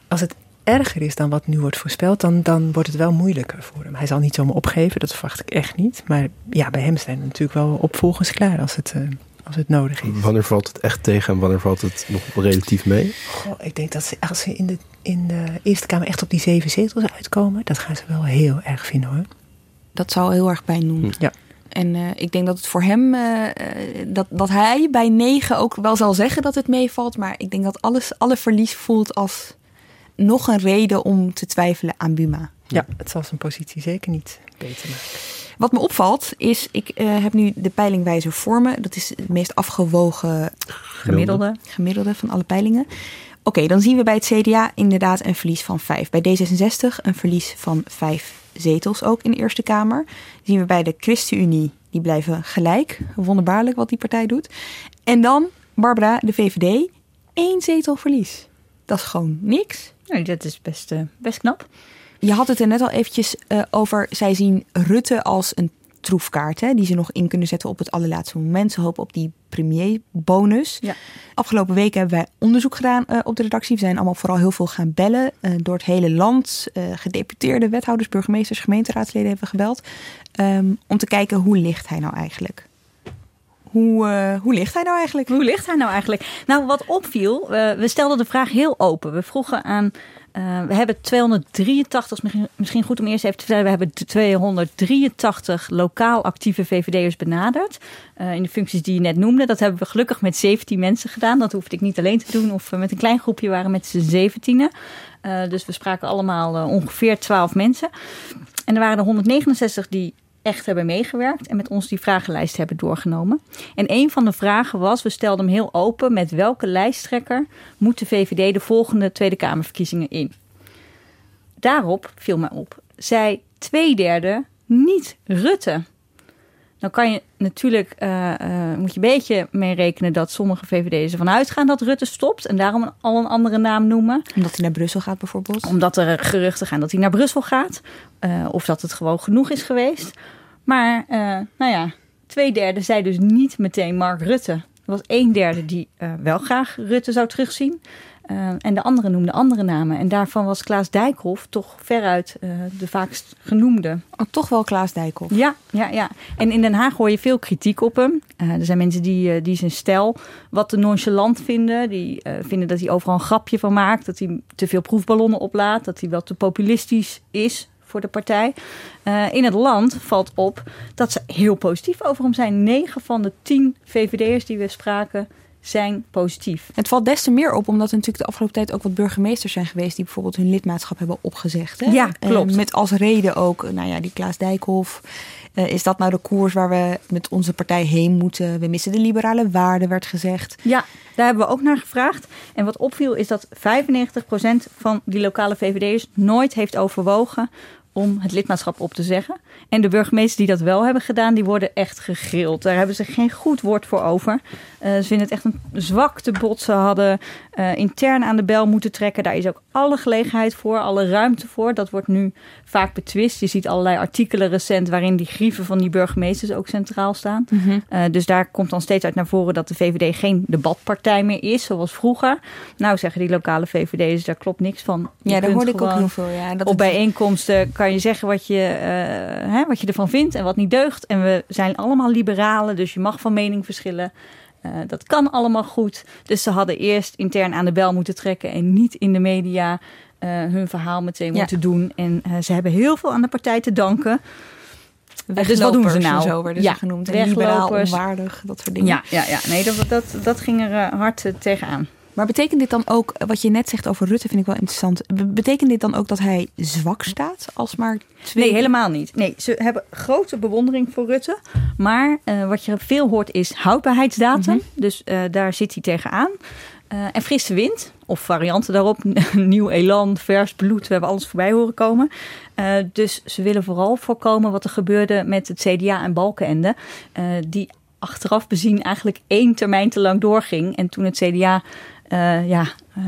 Als het erger is dan wat nu wordt voorspeld, dan, dan wordt het wel moeilijker voor hem. Hij zal niet zomaar opgeven, dat verwacht ik echt niet. Maar ja, bij hem zijn er natuurlijk wel opvolgers klaar als het, eh, als het nodig is. Wanneer valt het echt tegen en wanneer valt het nog relatief mee? Goh, ik denk dat ze, als ze in de, in de Eerste Kamer echt op die zeven zetels uitkomen, dat gaan ze wel heel erg vinden hoor. Dat zou heel erg pijn doen. Ja. En eh, ik denk dat het voor hem, eh, eh, dat, dat hij bij negen ook wel zal zeggen dat het meevalt. Maar ik denk dat alles, alle verlies voelt als nog een reden om te twijfelen aan Buma. Ja, het zal zijn positie zeker niet beter maken. Wat me opvalt is, ik heb nu de peilingwijzer voor me. Dat is het meest afgewogen Gemiddelde. gemiddelde van alle peilingen. Oké, dan zien we bij het CDA inderdaad een verlies van vijf. Bij D66 een verlies van vijf zetels ook in de Eerste Kamer. Zien we bij de ChristenUnie, die blijven gelijk. Wonderbaarlijk wat die partij doet. En dan, Barbara, de VVD, één zetel verlies. Dat is gewoon niks. Nee, dat is best, eh, best knap. Je had het er net al eventjes eh, over. Zij zien Rutte als een troefkaart. Hè, die ze nog in kunnen zetten op het allerlaatste moment. Ze hopen op die premierbonus. Ja. Afgelopen weken hebben wij onderzoek gedaan eh, op de redactie. We zijn allemaal vooral heel veel gaan bellen. eh, door het hele land. Eh, gedeputeerde wethouders, burgemeesters, gemeenteraadsleden hebben we gebeld. ehm, om te kijken hoe ligt hij nou eigenlijk. Hoe, hoe ligt hij nou eigenlijk? Hoe ligt hij nou eigenlijk? Nou, wat opviel, we stelden de vraag heel open. We vroegen aan, eh, we hebben 283, misschien, goed om eerst even te vertellen, we hebben 283 lokaal actieve VVD'ers benaderd. eh, in de functies die je net noemde. Dat hebben we gelukkig met 17 mensen gedaan. Dat hoefde ik niet alleen te doen of we met een klein groepje waren met z'n 17. Eh, dus we spraken allemaal eh, ongeveer 12 mensen. En er waren er 169 die echt hebben meegewerkt en met ons die vragenlijst hebben doorgenomen. En een van de vragen was, we stelden hem heel open, met welke lijsttrekker moet de VVD de volgende Tweede Kamerverkiezingen in? Daarop viel mij op, zei twee derde niet Rutte. Dan kan je natuurlijk, eh, eh, moet je een beetje mee rekenen dat sommige VVD'ers ervan uitgaan dat Rutte stopt en daarom een- al een andere naam noemen. Omdat hij naar Brussel gaat bijvoorbeeld. Omdat er geruchten gaan dat hij naar Brussel gaat. eh, of dat het gewoon genoeg is geweest. Maar, nou ja, twee derde zei dus niet meteen Mark Rutte. Er was een derde die wel graag Rutte zou terugzien. Eh, en de andere noemde andere namen. En daarvan was Klaas Dijkhoff toch veruit eh, de vaakst genoemde. Oh, toch wel Klaas Dijkhoff. Ja, ja, ja. En in Den Haag hoor je veel kritiek op hem. Eh, er zijn mensen die, eh, die zijn stijl wat te nonchalant vinden. Die vinden dat hij overal een grapje van maakt. Dat hij te veel proefballonnen oplaat. Dat hij wel te populistisch is voor de partij. In het land valt op dat ze heel positief over hem zijn. 9 van de 10 VVD'ers die we spraken zijn positief. Het valt des te meer op omdat er natuurlijk de afgelopen tijd ook wat burgemeesters zijn geweest die bijvoorbeeld hun lidmaatschap hebben opgezegd. Hè? Ja, Eh, klopt. met als reden ook, nou ja, die Klaas Dijkhoff. Eh, is dat nou de koers waar we met onze partij heen moeten? We missen de liberale waarden, werd gezegd. Ja, daar hebben we ook naar gevraagd. En wat opviel is dat 95% van die lokale VVD'ers nooit heeft overwogen om het lidmaatschap op te zeggen. En de burgemeesters die dat wel hebben gedaan, die worden echt gegrild. Daar hebben ze geen goed woord voor over. Eh, ze vinden het echt een zwakte bot. Ze hadden eh, intern aan de bel moeten trekken. Daar is ook alle gelegenheid voor, alle ruimte voor. Dat wordt nu vaak betwist. Je ziet allerlei artikelen recent waarin die grieven van die burgemeesters ook centraal staan. Mhm. Eh, dus daar komt dan steeds uit naar voren dat de VVD geen debatpartij meer is, zoals vroeger. Nou zeggen die lokale VVD'ers, daar klopt niks van. Je Ja, daar hoorde ik ook heel veel. Ja, dat op bijeenkomsten kan je zeggen wat je, eh, hè, wat je ervan vindt en wat niet deugt. En we zijn allemaal liberalen, dus je mag van mening verschillen. Eh, dat kan allemaal goed. Dus ze hadden eerst intern aan de bel moeten trekken en niet in de media eh, hun verhaal meteen Ja. moeten doen. En ze hebben heel veel aan de partij te danken. Dus wat doen ze nou? zo werden ze genoemd. En weglopers. liberaal, onwaardig, dat soort dingen. Ja, ja, ja. nee, dat, dat, dat ging er hard tegenaan. Maar betekent dit dan ook, wat je net zegt over Rutte, vind ik wel interessant. Be- Betekent dit dan ook dat hij zwak staat als maar twee... Nee, helemaal niet. Nee, ze hebben grote bewondering voor Rutte. Maar eh, wat je veel hoort is houdbaarheidsdatum. Dus eh, daar zit hij tegenaan. Eh, en frisse wind, of varianten daarop. Nieuw elan, vers bloed. We hebben alles voorbij horen komen. Eh, dus ze willen vooral voorkomen wat er gebeurde met het CDA en Balkenende. eh, die achteraf bezien eigenlijk één termijn te lang doorging. En toen het CDA eh, ja, eh,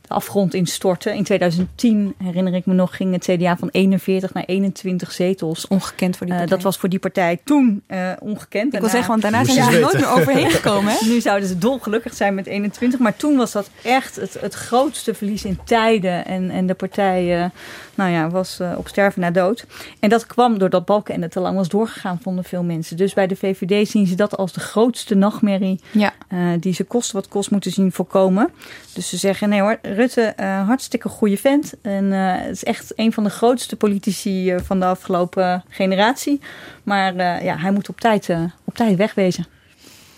de afgrond instortte. In 2010, herinner ik me nog, ging het CDA van 41 naar 21 zetels. Ongekend voor die Eh, partij. dat was voor die partij toen eh, ongekend. Ik wil zeggen, want daarna zijn ze er nooit meer overheen gekomen. Hè? Nu zouden ze dolgelukkig zijn met 21. Maar toen was dat echt het, het grootste verlies in tijden. En, en de partij eh, nou ja, was op sterven na dood. En dat kwam doordat Balkenende te lang was doorgegaan, vonden veel mensen. Dus bij de VVD zien ze dat als de grootste nachtmerrie... Ja. Eh, die ze kost wat kost moeten zien voorkomen. Dus ze zeggen, nee hoor, Rutte, eh, hartstikke goede vent. En eh, het is echt een van de grootste politici van de afgelopen generatie. Maar ja, hij moet op tijd, op tijd wegwezen.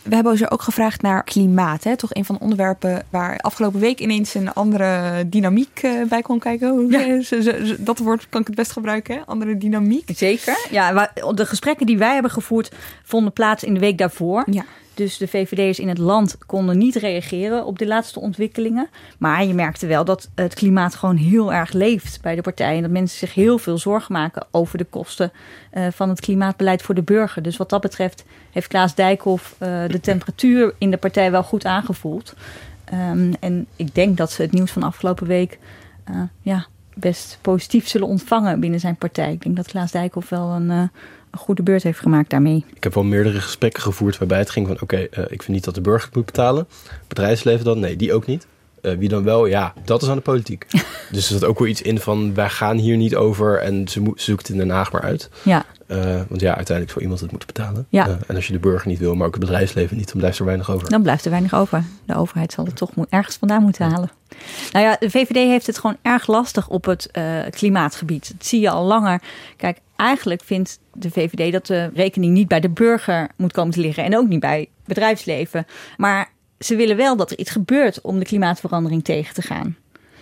We hebben ze ook gevraagd naar klimaat. Hè? Toch een van de onderwerpen waar afgelopen week ineens een andere dynamiek bij kon kijken. Dat woord kan ik het best gebruiken. Hè? Andere dynamiek. Zeker. Ja, de gesprekken die wij hebben gevoerd vonden plaats in de week daarvoor. Ja. Dus de VVD'ers in het land konden niet reageren op de laatste ontwikkelingen. Maar je merkte wel dat het klimaat gewoon heel erg leeft bij de partij. En dat mensen zich heel veel zorgen maken over de kosten eh, van het klimaatbeleid voor de burger. Dus wat dat betreft heeft Klaas Dijkhoff eh, de temperatuur in de partij wel goed aangevoeld. Ehm, en ik denk dat ze het nieuws van afgelopen week eh, ja, best positief zullen ontvangen binnen zijn partij. Ik denk dat Klaas Dijkhoff wel een, eh, een goede beurt heeft gemaakt daarmee. Ik heb wel meerdere gesprekken gevoerd waarbij het ging van... oké, eh, ik vind niet dat de burger moet betalen. Bedrijfsleven dan? Nee, die ook niet. Eh, wie dan wel? Ja, dat is aan de politiek. dus er zat ook wel iets in van... wij gaan hier niet over en ze, zoekt in Den Haag maar uit. Ja. Eh, want ja, uiteindelijk zal iemand het moeten betalen. Ja. Eh, en als je de burger niet wil, maar ook het bedrijfsleven niet... dan blijft er weinig over. Dan blijft er weinig over. De overheid zal het toch mo- ergens vandaan moeten halen. Nou ja, de VVD heeft het gewoon erg lastig op het klimaatgebied. Dat zie je al langer. Kijk, eigenlijk vindt de VVD dat de rekening niet bij de burger moet komen te liggen. En ook niet bij bedrijfsleven. Maar ze willen wel dat er iets gebeurt om de klimaatverandering tegen te gaan.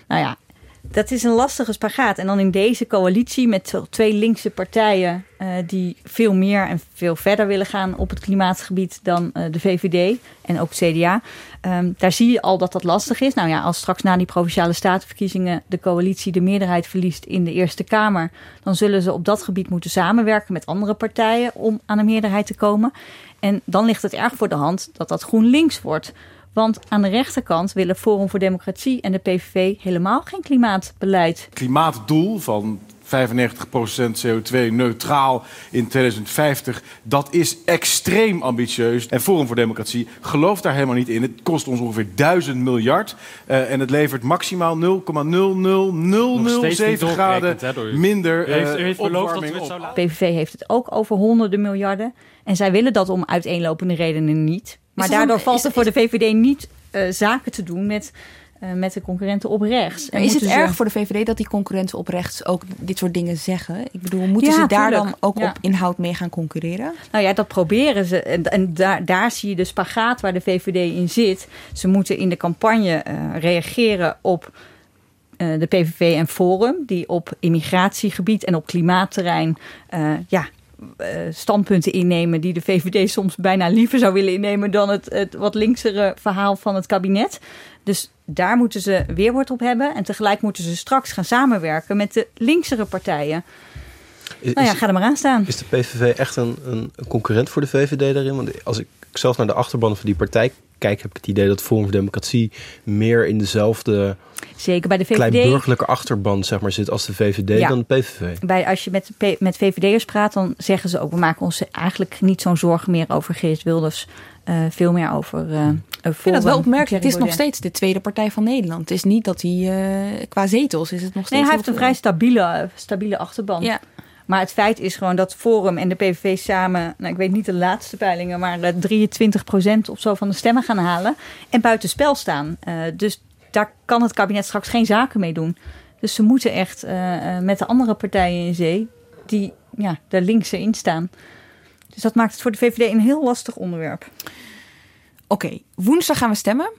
Nou ja, dat is een lastige spagaat. En dan in deze coalitie met twee linkse partijen eh, die veel meer en veel verder willen gaan op het klimaatgebied dan eh, de VVD en ook CDA. Ehm, daar zie je al dat dat lastig is. Nou ja, als straks na die provinciale statenverkiezingen de coalitie de meerderheid verliest in de Eerste Kamer, dan zullen ze op dat gebied moeten samenwerken met andere partijen om aan een meerderheid te komen. En dan ligt het erg voor de hand dat dat GroenLinks wordt. Want aan de rechterkant willen Forum voor Democratie en de PVV helemaal geen klimaatbeleid. klimaatdoel van 95% CO2 neutraal in 2050, dat is extreem ambitieus. En Forum voor Democratie gelooft daar helemaal niet in. Het kost ons ongeveer 1000 miljard eh, en het levert maximaal 0,00007 niet graden u. minder heeft- u eh, heeft beloofd dat we opwarming het op. zou laten. PVV heeft het ook over honderden miljarden. En zij willen dat om uiteenlopende redenen niet. Maar daardoor valt er voor de VVD niet eh, zaken te doen met, met de concurrenten op rechts. En is het ze- erg voor de VVD dat die concurrenten op rechts ook dit soort dingen zeggen? Ik bedoel, moeten Ja, ze daar tuurlijk. dan ook Ja. op inhoud mee gaan concurreren? Nou ja, dat proberen ze. En, en daar, daar zie je de spagaat waar de VVD in zit. Ze moeten in de campagne eh, reageren op eh, de PVV en Forum, die op immigratiegebied en op klimaatterrein eh, ja, eh, standpunten innemen die de VVD soms bijna liever zou willen innemen dan het, het wat linksere verhaal van het kabinet. Dus daar moeten ze weerwoord op hebben. En tegelijk moeten ze straks gaan samenwerken met de linksere partijen. Is- nou ja, ga er maar aan staan. Is de PVV echt een, een concurrent voor de VVD daarin? Want als ik zelf naar de achterban van die partij kijk heb ik het idee dat Forum voor Democratie meer in dezelfde Zeker bij de VVD. kleinburgerlijke achterban zeg maar, zit als de VVD Ja. dan de PVV. Bij, als je met, met VVD'ers praat, dan zeggen ze ook... we maken ons eigenlijk niet zo'n zorgen meer over Geert Wilders. eh, veel meer over uh, Ik vind dat wel opmerkelijk. Het is nog steeds de tweede partij van Nederland. Het is niet dat hij eh, qua zetels is het nog steeds... Nee, hij heeft een vrij stabiele, stabiele achterban. Ja. Maar het feit is gewoon dat Forum en de PVV samen... Nou, ik weet niet de laatste peilingen... maar eh, 23% of zo van de stemmen gaan halen. En buitenspel staan. Eh, dus daar kan het kabinet straks geen zaken mee doen. Dus ze moeten echt eh, eh, met de andere partijen in zee... die ja, daar links in staan. Dus dat maakt het voor de VVD een heel lastig onderwerp. Oké, woensdag gaan we stemmen.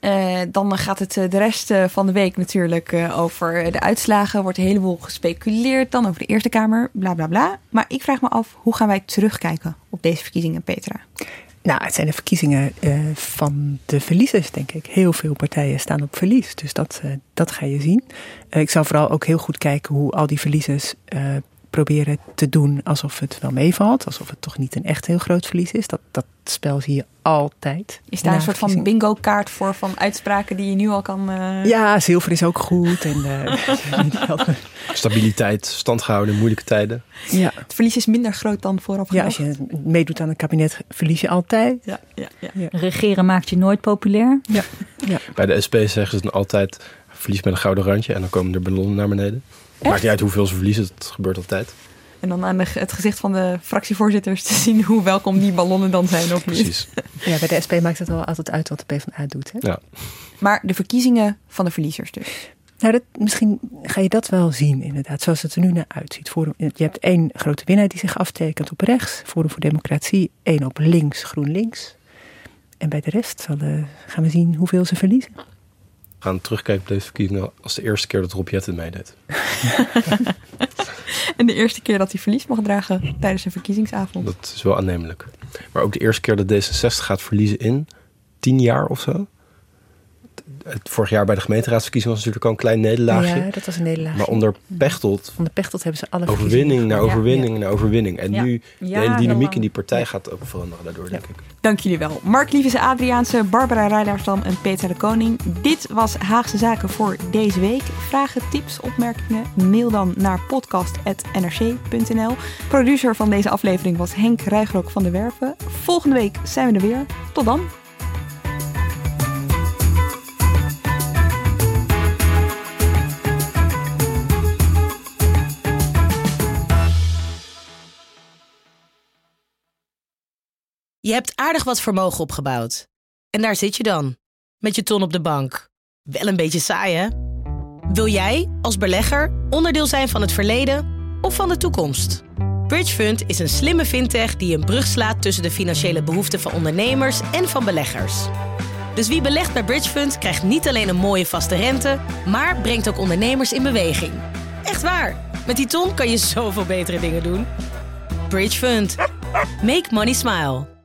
Eh, dan gaat het eh, de rest eh, van de week natuurlijk over de uitslagen. Wordt een heleboel gespeculeerd dan over de Eerste Kamer, bla bla bla. Maar ik vraag me af, hoe gaan wij terugkijken op deze verkiezingen, Petra? Nou, het zijn de verkiezingen van de verliezers, denk ik. Heel veel partijen staan op verlies, dus dat, dat ga je zien. Ik zal vooral ook heel goed kijken hoe al die verliezers proberen te doen alsof het wel meevalt. Alsof het toch niet een echt heel groot verlies is. Dat, dat spel zie je altijd. Is daar een soort van verkiezingen. bingo-kaart voor van uitspraken die je nu al kan... eh, Ja, zilver is ook goed. En, eh, Stabiliteit, standgehouden in moeilijke tijden. ja. Het verlies is minder groot dan vooraf ja, als je meedoet aan een kabinet, verlies je altijd. Ja, ja, ja. Regeren maakt je nooit populair. Ja. ja. Bij de SP zeggen ze dan altijd verlies met een gouden randje en dan komen er ballonnen naar beneden. Maakt niet uit hoeveel ze verliezen, het gebeurt altijd. En dan aan de, het gezicht van de fractievoorzitters te zien hoe welkom die ballonnen dan zijn of niet. Precies. ja, bij de SP maakt het wel altijd uit wat de PvdA doet. Hè? Ja. Maar de verkiezingen van de verliezers dus. Nou, dat, misschien ga je dat wel zien, inderdaad, zoals het er nu naar uitziet. Forum, je hebt één grote winnaar die zich aftekent op rechts, Forum voor Democratie, één op links, GroenLinks. En bij de rest zal, eh, gaan we zien hoeveel ze verliezen. We gaan terugkijken op deze verkiezingen als de eerste keer dat Rob Jetten meedeed. En de eerste keer dat hij verlies mag dragen tijdens een verkiezingsavond. Dat is wel aannemelijk. Maar ook de eerste keer dat D66 gaat verliezen in tien jaar of zo. Het vorig jaar bij de gemeenteraadsverkiezingen was natuurlijk al een klein nederlaagje. Ja, dat was een nederlaagje. Maar onder Pechtold, Onder Pechtold hebben ze alle overwinning naar overwinning naar overwinning. En Ja. nu, de Ja, hele dynamiek in die partij gaat ook veranderen daardoor, denk ik. Dank jullie wel. Mark Lieves Adriaanse, Barbara Rijlaarsdam en Peter de Koning. Dit was Haagse Zaken voor deze week. Vragen, tips, opmerkingen? Mail dan naar podcast.nrc.nl. Producer van deze aflevering was Henk Rijgrok van de Werven. Volgende week zijn we er weer. Tot dan. Je hebt aardig wat vermogen opgebouwd. En daar zit je dan, met je ton op de bank. Wel een beetje saai, hè? Wil jij, als belegger, onderdeel zijn van het verleden of van de toekomst? Bridgefund is een slimme fintech die een brug slaat tussen de financiële behoeften van ondernemers en van beleggers. Dus wie belegt bij Bridgefund krijgt niet alleen een mooie vaste rente, maar brengt ook ondernemers in beweging. Echt waar, met die ton kan je zoveel betere dingen doen. Bridgefund. Make money smile.